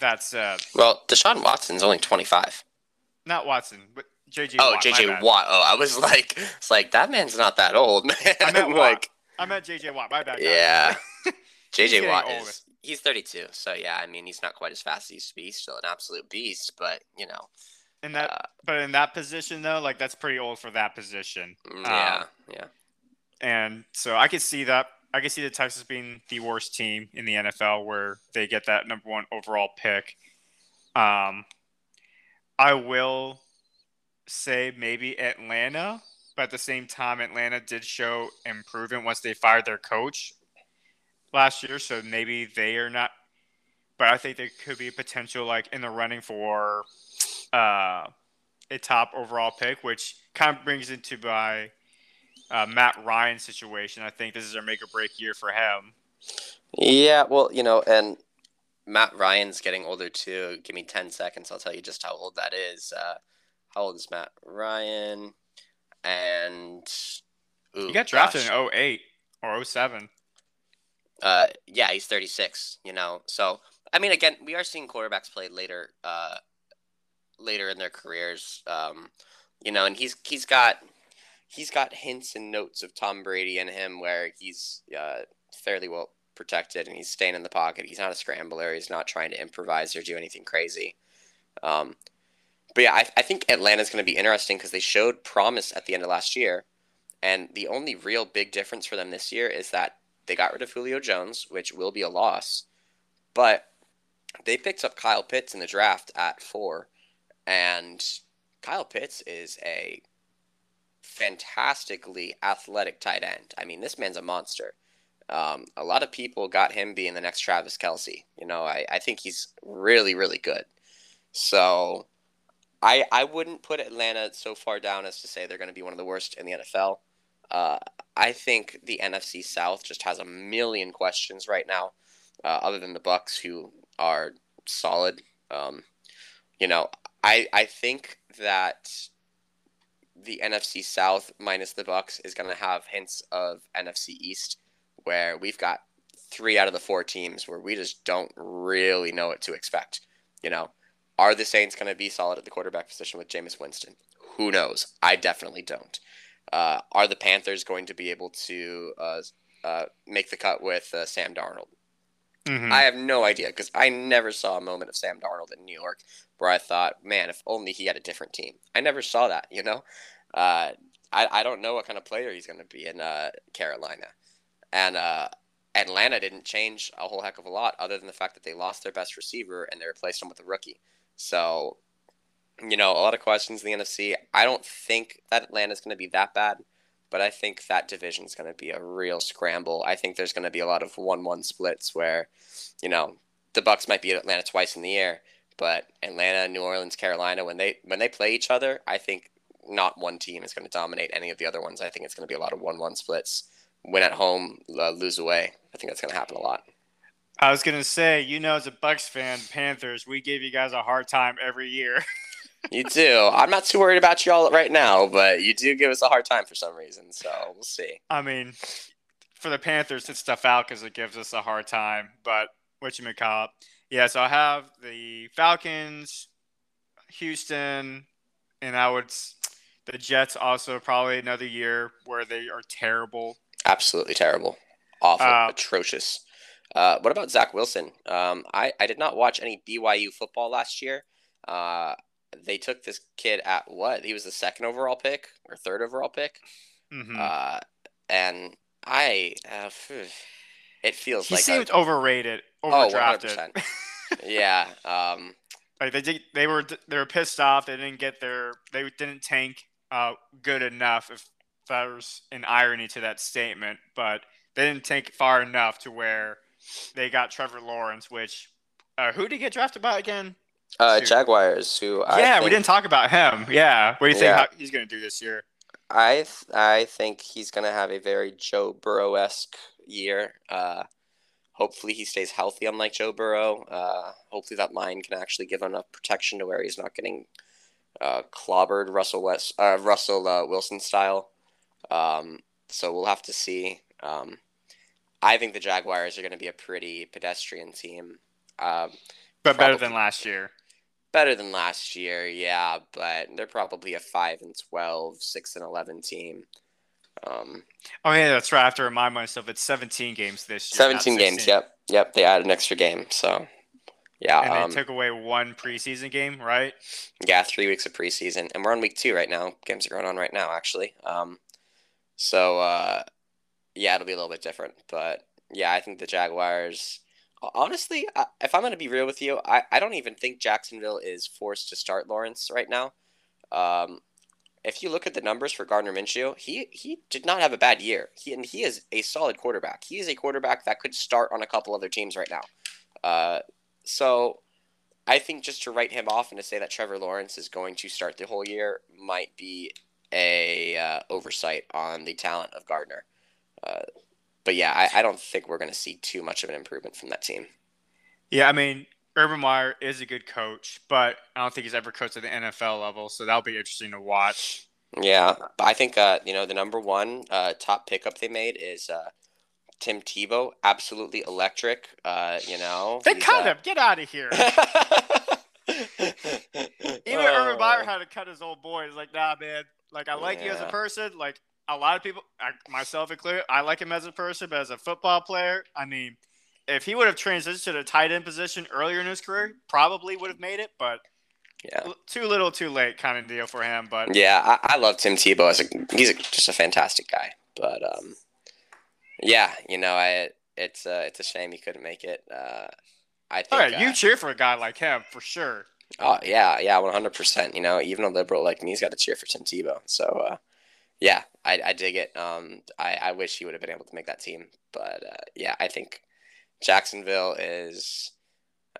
that's uh, well, Deshaun Watson's only 25. Not Watson, but JJ. Oh, Watt, JJ Watt. Oh, I was like, it's like that man's not that old, *laughs* man. I meant like, I meant JJ Watt. My bad. guys. yeah. *laughs* JJ Watt is he's 32, so yeah. I mean, he's not quite as fast as he used to be. He's still an absolute beast, but you know, In that, uh, but in that position though, like that's pretty old for that position. mm, yeah, Um, yeah. And so I could see that. I could see the Texas being the worst team in the NFL where they get that number one overall pick. Um, I will say maybe Atlanta, but at the same time, Atlanta did show improvement once they fired their coach last year. So maybe they are not. But I think there could be potential, like in the running for uh, a top overall pick, which kind of brings into my uh, Matt Ryan situation. I think this is a make or break year for him. Yeah, well, you know, and Matt Ryan's getting older too. Give me 10 seconds. I'll tell you just how old that is. Uh, how old is Matt Ryan? And ooh, He got drafted gosh. in 08 or 07. Uh, yeah, he's 36, you know. So, I mean, again, we are seeing quarterbacks play later uh, later in their careers. Um, you know, and he's he's got he's got hints and notes of Tom Brady in him where he's uh, fairly well protected and he's staying in the pocket. He's not a scrambler. He's not trying to improvise or do anything crazy. Um, but yeah, I, I think Atlanta's going to be interesting because they showed promise at the end of last year. And the only real big difference for them this year is that they got rid of Julio Jones, which will be a loss. But they picked up Kyle Pitts in the draft at four. And Kyle Pitts is a fantastically athletic tight end. I mean, this man's a monster. Um, a lot of people got him being the next Travis Kelce. You know, I, I think he's really, really good. So I I wouldn't put Atlanta so far down as to say they're going to be one of the worst in the NFL. Uh, I think the NFC South just has a million questions right now, uh, other than the Bucks, who are solid. Um, you know, I I think that the NFC South minus the Bucks is going to have hints of NFC East, where we've got three out of the four teams where we just don't really know what to expect. You know, are the Saints going to be solid at the quarterback position with Jameis Winston? Who knows? I definitely don't. Uh, are the Panthers going to be able to uh, uh, make the cut with uh, Sam Darnold? Mhm. I have no idea because I never saw a moment of Sam Darnold in New York where I thought, man, if only he had a different team. I never saw that, you know? Uh, I, I don't know what kind of player he's going to be in uh, Carolina. And uh, Atlanta didn't change a whole heck of a lot other than the fact that they lost their best receiver and they replaced him with a rookie. So, you know, a lot of questions in the NFC. I don't think that Atlanta's going to be that bad, but I think that division is going to be a real scramble. I think there's going to be a lot of one-one splits where, you know, the Bucks might beat Atlanta twice in the year, but Atlanta, New Orleans, Carolina, when they when they play each other, I think not one team is going to dominate any of the other ones. I think it's going to be a lot of one-one splits. Win at home, uh, lose away. I think that's going to happen a lot. I was gonna say, you know, as a Bucks fan, Panthers, we give you guys a hard time every year. *laughs* you do. I'm not too worried about y'all right now, but you do give us a hard time for some reason. So we'll see. I mean, for the Panthers, it's stuff out because it gives us a hard time. But what you call it? Yeah. So I have the Falcons, Houston, and I would the Jets also probably another year where they are terrible. Absolutely terrible, awful, uh, atrocious. Uh, what about Zach Wilson? Um, I, I did not watch any BYU football last year. Uh, they took this kid at what? He was the second overall pick or third overall pick. Mm-hmm. Uh, and I, uh, *sighs* it feels he like seemed a, overrated, oh, overdrafted. Oh, *laughs* yeah. Um, like they did, they were they were pissed off. They didn't get their they didn't tank uh, good enough. If was an irony to that statement, but they didn't tank far enough to where they got Trevor Lawrence, which uh, who did he get drafted by again? Uh, Jaguars. Who? I yeah, think, we didn't talk about him. Yeah, what do you think yeah. he's going to do this year? I th- I think he's going to have a very Joe Burrow esque year. Uh, hopefully he stays healthy, unlike Joe Burrow. Uh, hopefully that line can actually give him enough protection to where he's not getting uh, clobbered Russell West, uh, Russell uh, Wilson style. Um, so we'll have to see. Um, I think the Jaguars are going to be a pretty pedestrian team. Um, but better than last year. Better than last year, yeah, but they're probably a 5 and 12, 6 and 11 team. Um, oh, yeah, that's right. I have to remind myself it's 17 games this year. 17 games, yep. Yep, they added an extra game, so. Yeah, and um, they took away one preseason game, right? Yeah, three weeks of preseason, and we're on week two right now. Games are going on right now, actually. Um, so uh, yeah, it'll be a little bit different. But yeah, I think the Jaguars. Honestly, if I'm going to be real with you, I, I don't even think Jacksonville is forced to start Lawrence right now. Um, if you look at the numbers for Gardner Minshew, he he did not have a bad year. He and he is a solid quarterback. He is a quarterback that could start on a couple other teams right now. Uh, so I think just to write him off and to say that Trevor Lawrence is going to start the whole year might be a uh, oversight on the talent of Gardner. Uh, but yeah, I, I don't think we're going to see too much of an improvement from that team. Yeah, I mean, Urban Meyer is a good coach, but I don't think he's ever coached at the NFL level, so that'll be interesting to watch. Yeah, I think uh, you know the number one uh, top pickup they made is uh, Tim Tebow. Absolutely electric. Uh, you know, they cut uh, him. Get out of here. *laughs* Even Urban Meyer had to cut his old boy. He's like, nah, man. Like, I like yeah. you as a person. Like, a lot of people, I, myself included, I like him as a person, but as a football player, I mean, if he would have transitioned to the tight end position earlier in his career, probably would have made it. But yeah, too little, too late, kind of deal for him. But yeah, I, I love Tim Tebow. As a, he's a, just a fantastic guy. But um, yeah, you know, I it's uh, it's a shame he couldn't make it. Uh, I think. All right, uh, you cheer for a guy like him for sure. Oh yeah, yeah, one hundred percent. You know, even a liberal like me's got to cheer for Tim Tebow. So uh, yeah, I, I dig it. Um, I, I wish he would have been able to make that team, but uh, yeah, I think Jacksonville is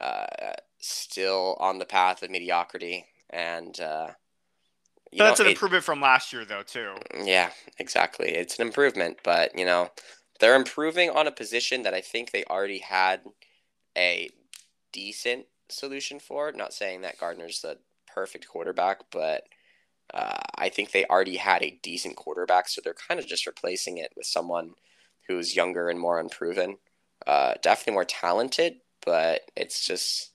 uh, still on the path of mediocrity, and uh, that's know, an improvement from last year, though, too. Yeah, exactly. It's an improvement, but you know, they're improving on a position that I think they already had a decent solution for. Not saying that Gardner's the perfect quarterback, but uh, I think they already had a decent quarterback, so they're kind of just replacing it with someone who's younger and more unproven. Uh, definitely more talented, but it's just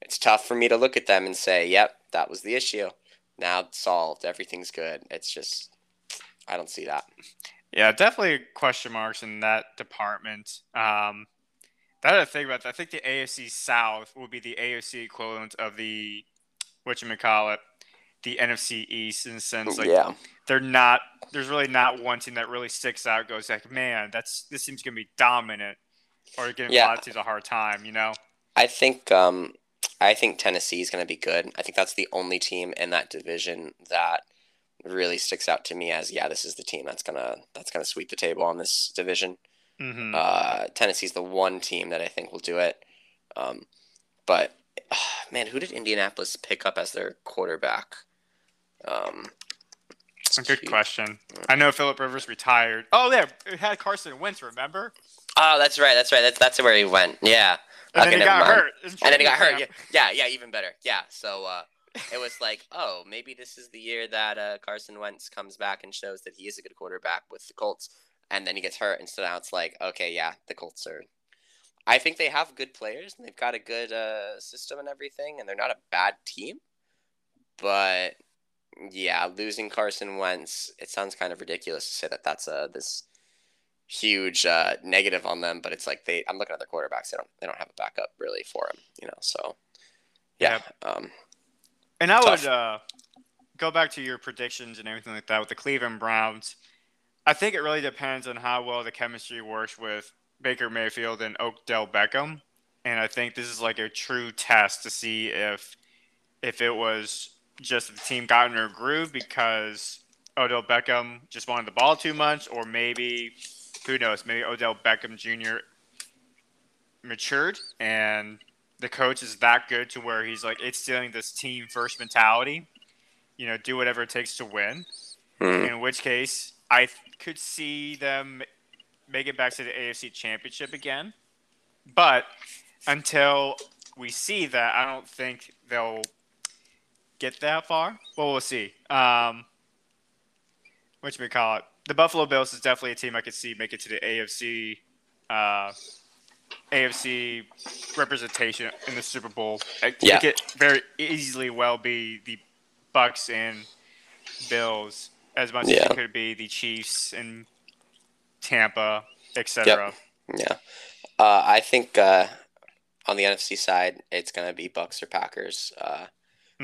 it's tough for me to look at them and say, "Yep, that was the issue. Now it's solved. Everything's good." It's just I don't see that. Yeah, definitely question marks in that department. Um, that other thing about that, I think the AFC South will be the AFC equivalent of the what you call it the NFC East in the sense like yeah. they're not there's really not one team that really sticks out goes like man that's this seems gonna be dominant or giving yeah. a lot of teams a hard time you know I think um I think Tennessee is gonna be good I think that's the only team in that division that really sticks out to me as yeah, this is the team that's gonna that's gonna sweep the table on this division. Mm-hmm. Uh, Tennessee's the one team that I think will do it. Um, but *sighs* man, who did Indianapolis pick up as their quarterback? Um, a good shoot. question. I know Philip Rivers retired. Oh, there it had Carson Wentz. Remember? Oh, that's right. That's right. That's that's where he went. Yeah. And Okay, then he got mind. hurt. And then he got hurt. Yeah, yeah, yeah. Even better. Yeah. So uh, it was like, *laughs* oh, maybe this is the year that uh, Carson Wentz comes back and shows that he is a good quarterback with the Colts, and then he gets hurt, and so now it's like, okay, yeah, the Colts are. I think they have good players and they've got a good uh, system and everything, and they're not a bad team. But yeah, losing Carson Wentz, it sounds kind of ridiculous to say that that's a this huge uh, negative on them, but it's like they. I'm looking at their quarterbacks; they don't they don't have a backup really for him, you know. So yeah, um, And I Tough. would uh, go back to your predictions and everything like that with the Cleveland Browns. I think it really depends on how well the chemistry works with Baker Mayfield and Odell Beckham. And I think this is like a true test to see if if it was just the team got in a groove because Odell Beckham just wanted the ball too much, or maybe who knows, maybe Odell Beckham Jr. matured and the coach is that good to where he's like instilling this team first mentality. You know, do whatever it takes to win. mm, In which case, I could see them make it back to the AFC Championship again. But until we see that, I don't think they'll get that far. Well, we'll see. Um, what we call it? The Buffalo Bills is definitely a team I could see make it to the AFC. Uh, AFC representation in the Super Bowl. It, Yeah. it could very easily well be the Bucks and Bills as much as it could be the Chiefs and Tampa, etc. yeah. Uh, I think uh, on the NFC side, it's gonna be Bucks or Packers. Uh,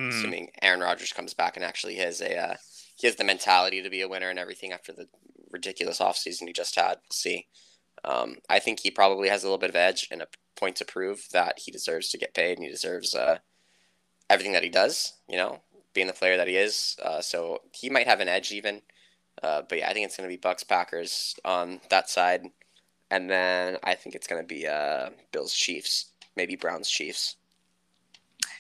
Mhm. assuming Aaron Rodgers comes back and actually has a uh, he has the mentality to be a winner and everything after the ridiculous offseason he just had. We'll see. Um, I think he probably has a little bit of edge and a point to prove that he deserves to get paid and he deserves uh, everything that he does. You know, being the player that he is. Uh, so he might have an edge even. Uh, but yeah, I think it's going to be Bucks Packers on that side, and then I think it's going to be uh, Bills Chiefs, maybe Browns Chiefs.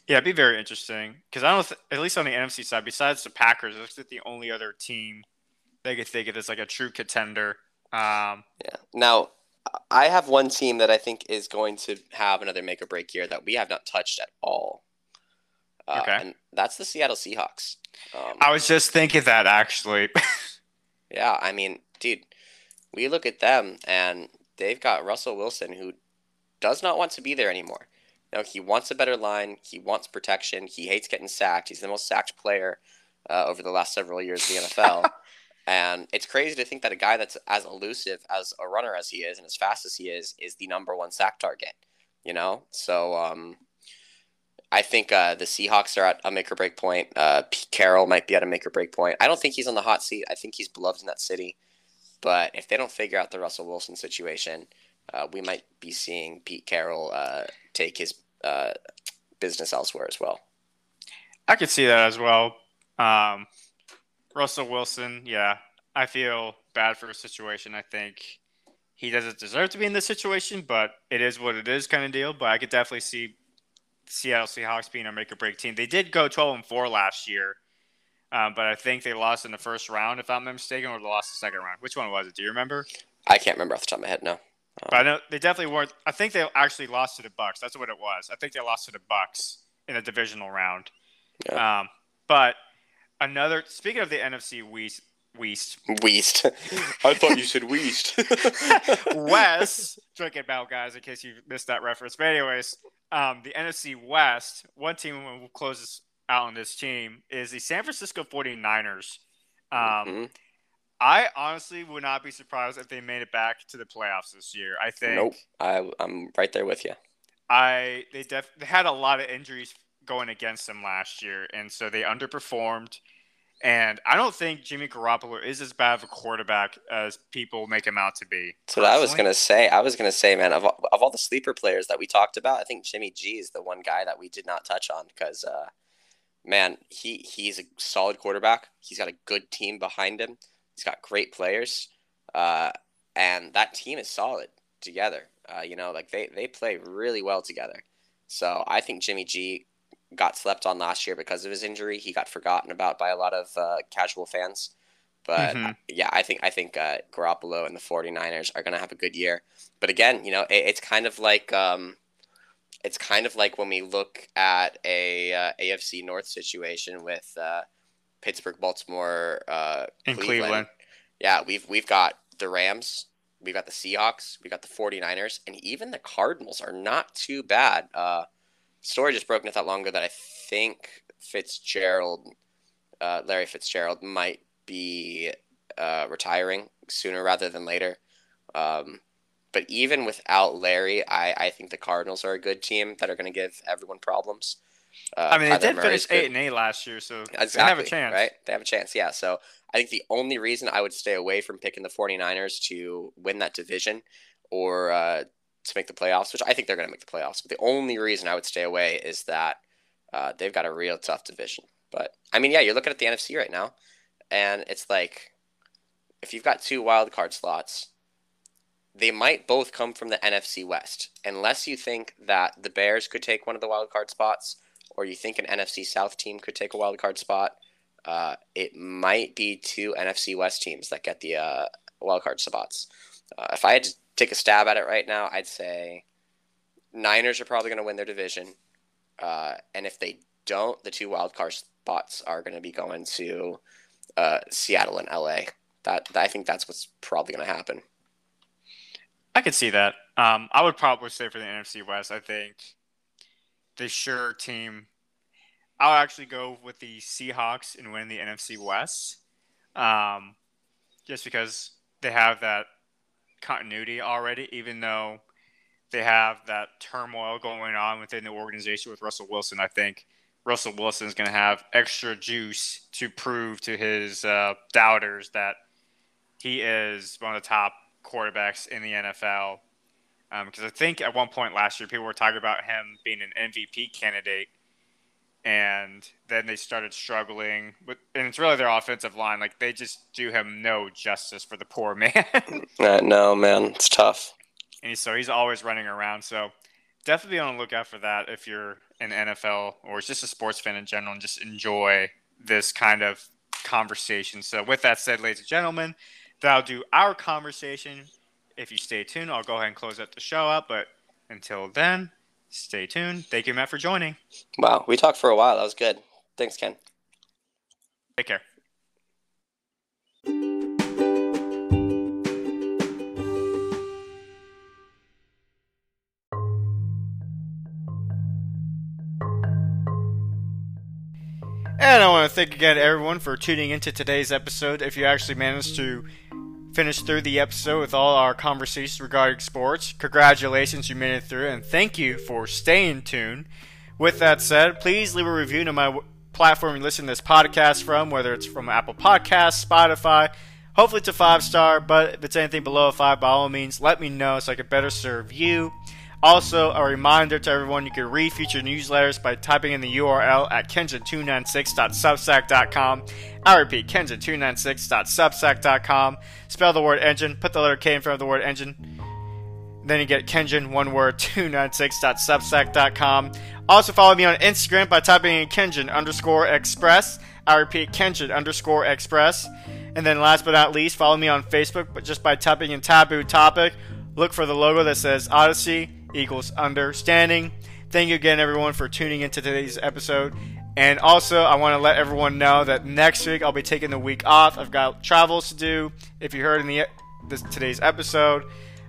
Yeah, it'd be very interesting because I don't, th- at least on the NFC side, besides the Packers, that's the only other team they could think of as like a true contender. Um, Yeah. Now, I have one team that I think is going to have another make or break year that we have not touched at all. Uh, Okay. And that's the Seattle Seahawks. Um, I was just thinking that actually. *laughs* yeah, I mean, dude, we look at them and they've got Russell Wilson who does not want to be there anymore. No, he wants a better line. He wants protection. He hates getting sacked. He's the most sacked player uh, over the last several years of the NFL. *laughs* and it's crazy to think that a guy that's as elusive as a runner as he is and as fast as he is is the number one sack target. You know, so um, I think uh, the Seahawks are at a make or break point. Uh, Pete Carroll might be at a make or break point. I don't think he's on the hot seat. I think he's beloved in that city. But if they don't figure out the Russell Wilson situation, uh, we might be seeing Pete Carroll uh, take his uh, business elsewhere as well. I could see that as well. Um, Russell Wilson, yeah, I feel bad for his situation. I think he doesn't deserve to be in this situation, but it is what it is, kind of deal. But I could definitely see Seattle Seahawks being a make or break team. They did go twelve and four last year, um, but I think they lost in the first round, if I'm not mistaken, or they lost the second round. Which one was it? Do you remember? I can't remember off the top of my head. No. But I know they definitely weren't. I think they actually lost to the Bucks. That's what it was. I think they lost to the Bucks in a divisional round. Um, but another. Speaking of the NFC West, West, Weast. *laughs* I thought you said Weast. West, *laughs* *laughs* drinking bell, guys, in case you missed that reference. But anyways, um, the NFC West. One team who closes out on this team is the San Francisco 49ers. Um, Mhm. I honestly would not be surprised if they made it back to the playoffs this year. I think. Nope. I, I'm right there with you. I they def they had a lot of injuries going against them last year, and so they underperformed. And I don't think Jimmy Garoppolo is as bad of a quarterback as people make him out to be. That's what I was gonna say. I was gonna say, man, of all, of all the sleeper players that we talked about, I think Jimmy G is the one guy that we did not touch on because uh, man, he he's a solid quarterback. He's got a good team behind him. He's got great players, uh, and that team is solid together. Uh, you know, like they they play really well together. So I think Jimmy G got slept on last year because of his injury. He got forgotten about by a lot of uh, casual fans. But mm-hmm. yeah, I think I think uh, Garoppolo and the 49ers are going to have a good year. But again, you know, it, it's kind of like um, it's kind of like when we look at a uh, AFC North situation with uh, Pittsburgh, Baltimore, uh, Cleveland. Cleveland. Yeah, we've we've got the Rams, we've got the Seahawks, we got the 49ers, and even the Cardinals are not too bad. Uh, story just broke not that long ago that I think Fitzgerald, uh, Larry Fitzgerald, might be uh, retiring sooner rather than later. Um, but even without Larry, I, I think the Cardinals are a good team that are going to give everyone problems. Uh, I mean, they did finish eight and eight last year, so exactly, they have a chance, right? They have a chance, yeah. So I think the only reason I would stay away from picking the 49ers to win that division or uh, to make the playoffs, which I think they're going to make the playoffs, but the only reason I would stay away is that uh, they've got a real tough division. But I mean, yeah, you're looking at the NFC right now, and it's like if you've got two wild card slots they might both come from the NFC West, unless you think that the Bears could take one of the wild card spots, or you think an NFC South team could take a wild card spot. Uh, it might be two NFC West teams that get the uh, wild card spots. Uh, if I had to take a stab at it right now, I'd say Niners are probably going to win their division, uh, and if they don't, the two wild card spots are going to be going to uh, Seattle and LA. That I think that's what's probably going to happen. I could see that. Um, I would probably say for the NFC West, I think the sure team. I'll actually go with the Seahawks and win the NFC West, um, just because they have that continuity already. Even though they have that turmoil going on within the organization with Russell Wilson, I think Russell Wilson is going to have extra juice to prove to his uh, doubters that he is one of the top quarterbacks in the NFL. Because um, I think at one point last year, people were talking about him being an MVP candidate, and then they started struggling. With, and it's really their offensive line; like they just do him no justice for the poor man. *laughs* uh, no, man, it's tough. And so he's always running around. So definitely on the lookout for that if you're an NFL or just a sports fan in general, and just enjoy this kind of conversation. So with that said, ladies and gentlemen that'll do our conversation. If you stay tuned, I'll go ahead and close up the show up. But until then, stay tuned. Thank you, Matt, for joining. Wow, we talked for a while. That was good. Thanks, Ken. Take care. And I want to thank again everyone for tuning into today's episode. If you actually managed to finish through the episode with all our conversations regarding sports, congratulations, you made it through, and thank you for staying tuned. With that said, please leave a review to my platform you listen to this podcast from, whether it's from Apple Podcasts, Spotify. Hopefully, it's a five star, but if it's anything below a five, by all means, let me know so I can better serve you. Also, a reminder to everyone you can read future newsletters by typing in the URL at kenjin296.substack.com. I repeat, kenjin296.substack.com. Spell the word engine, put the letter K in front of the word engine. Then you get Kenjin, one word, 296.substack.com. Also, follow me on Instagram by typing in Kenjin underscore express. I repeat, Kenjin underscore express. And then last but not least, follow me on Facebook but just by typing in taboo topic. Look for the logo that says Odyssey equals understanding. Thank you again, everyone, for tuning into today's episode. And also, I want to let everyone know that next week I'll be taking the week off. I've got travels to do. If you heard in the this, today's episode,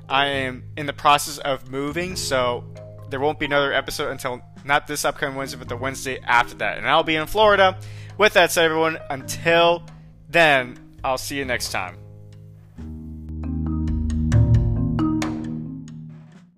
I am in the process of moving, so there won't be another episode until not this upcoming Wednesday, but the Wednesday after that. And I'll be in Florida. With that said, everyone, until then, I'll see you next time.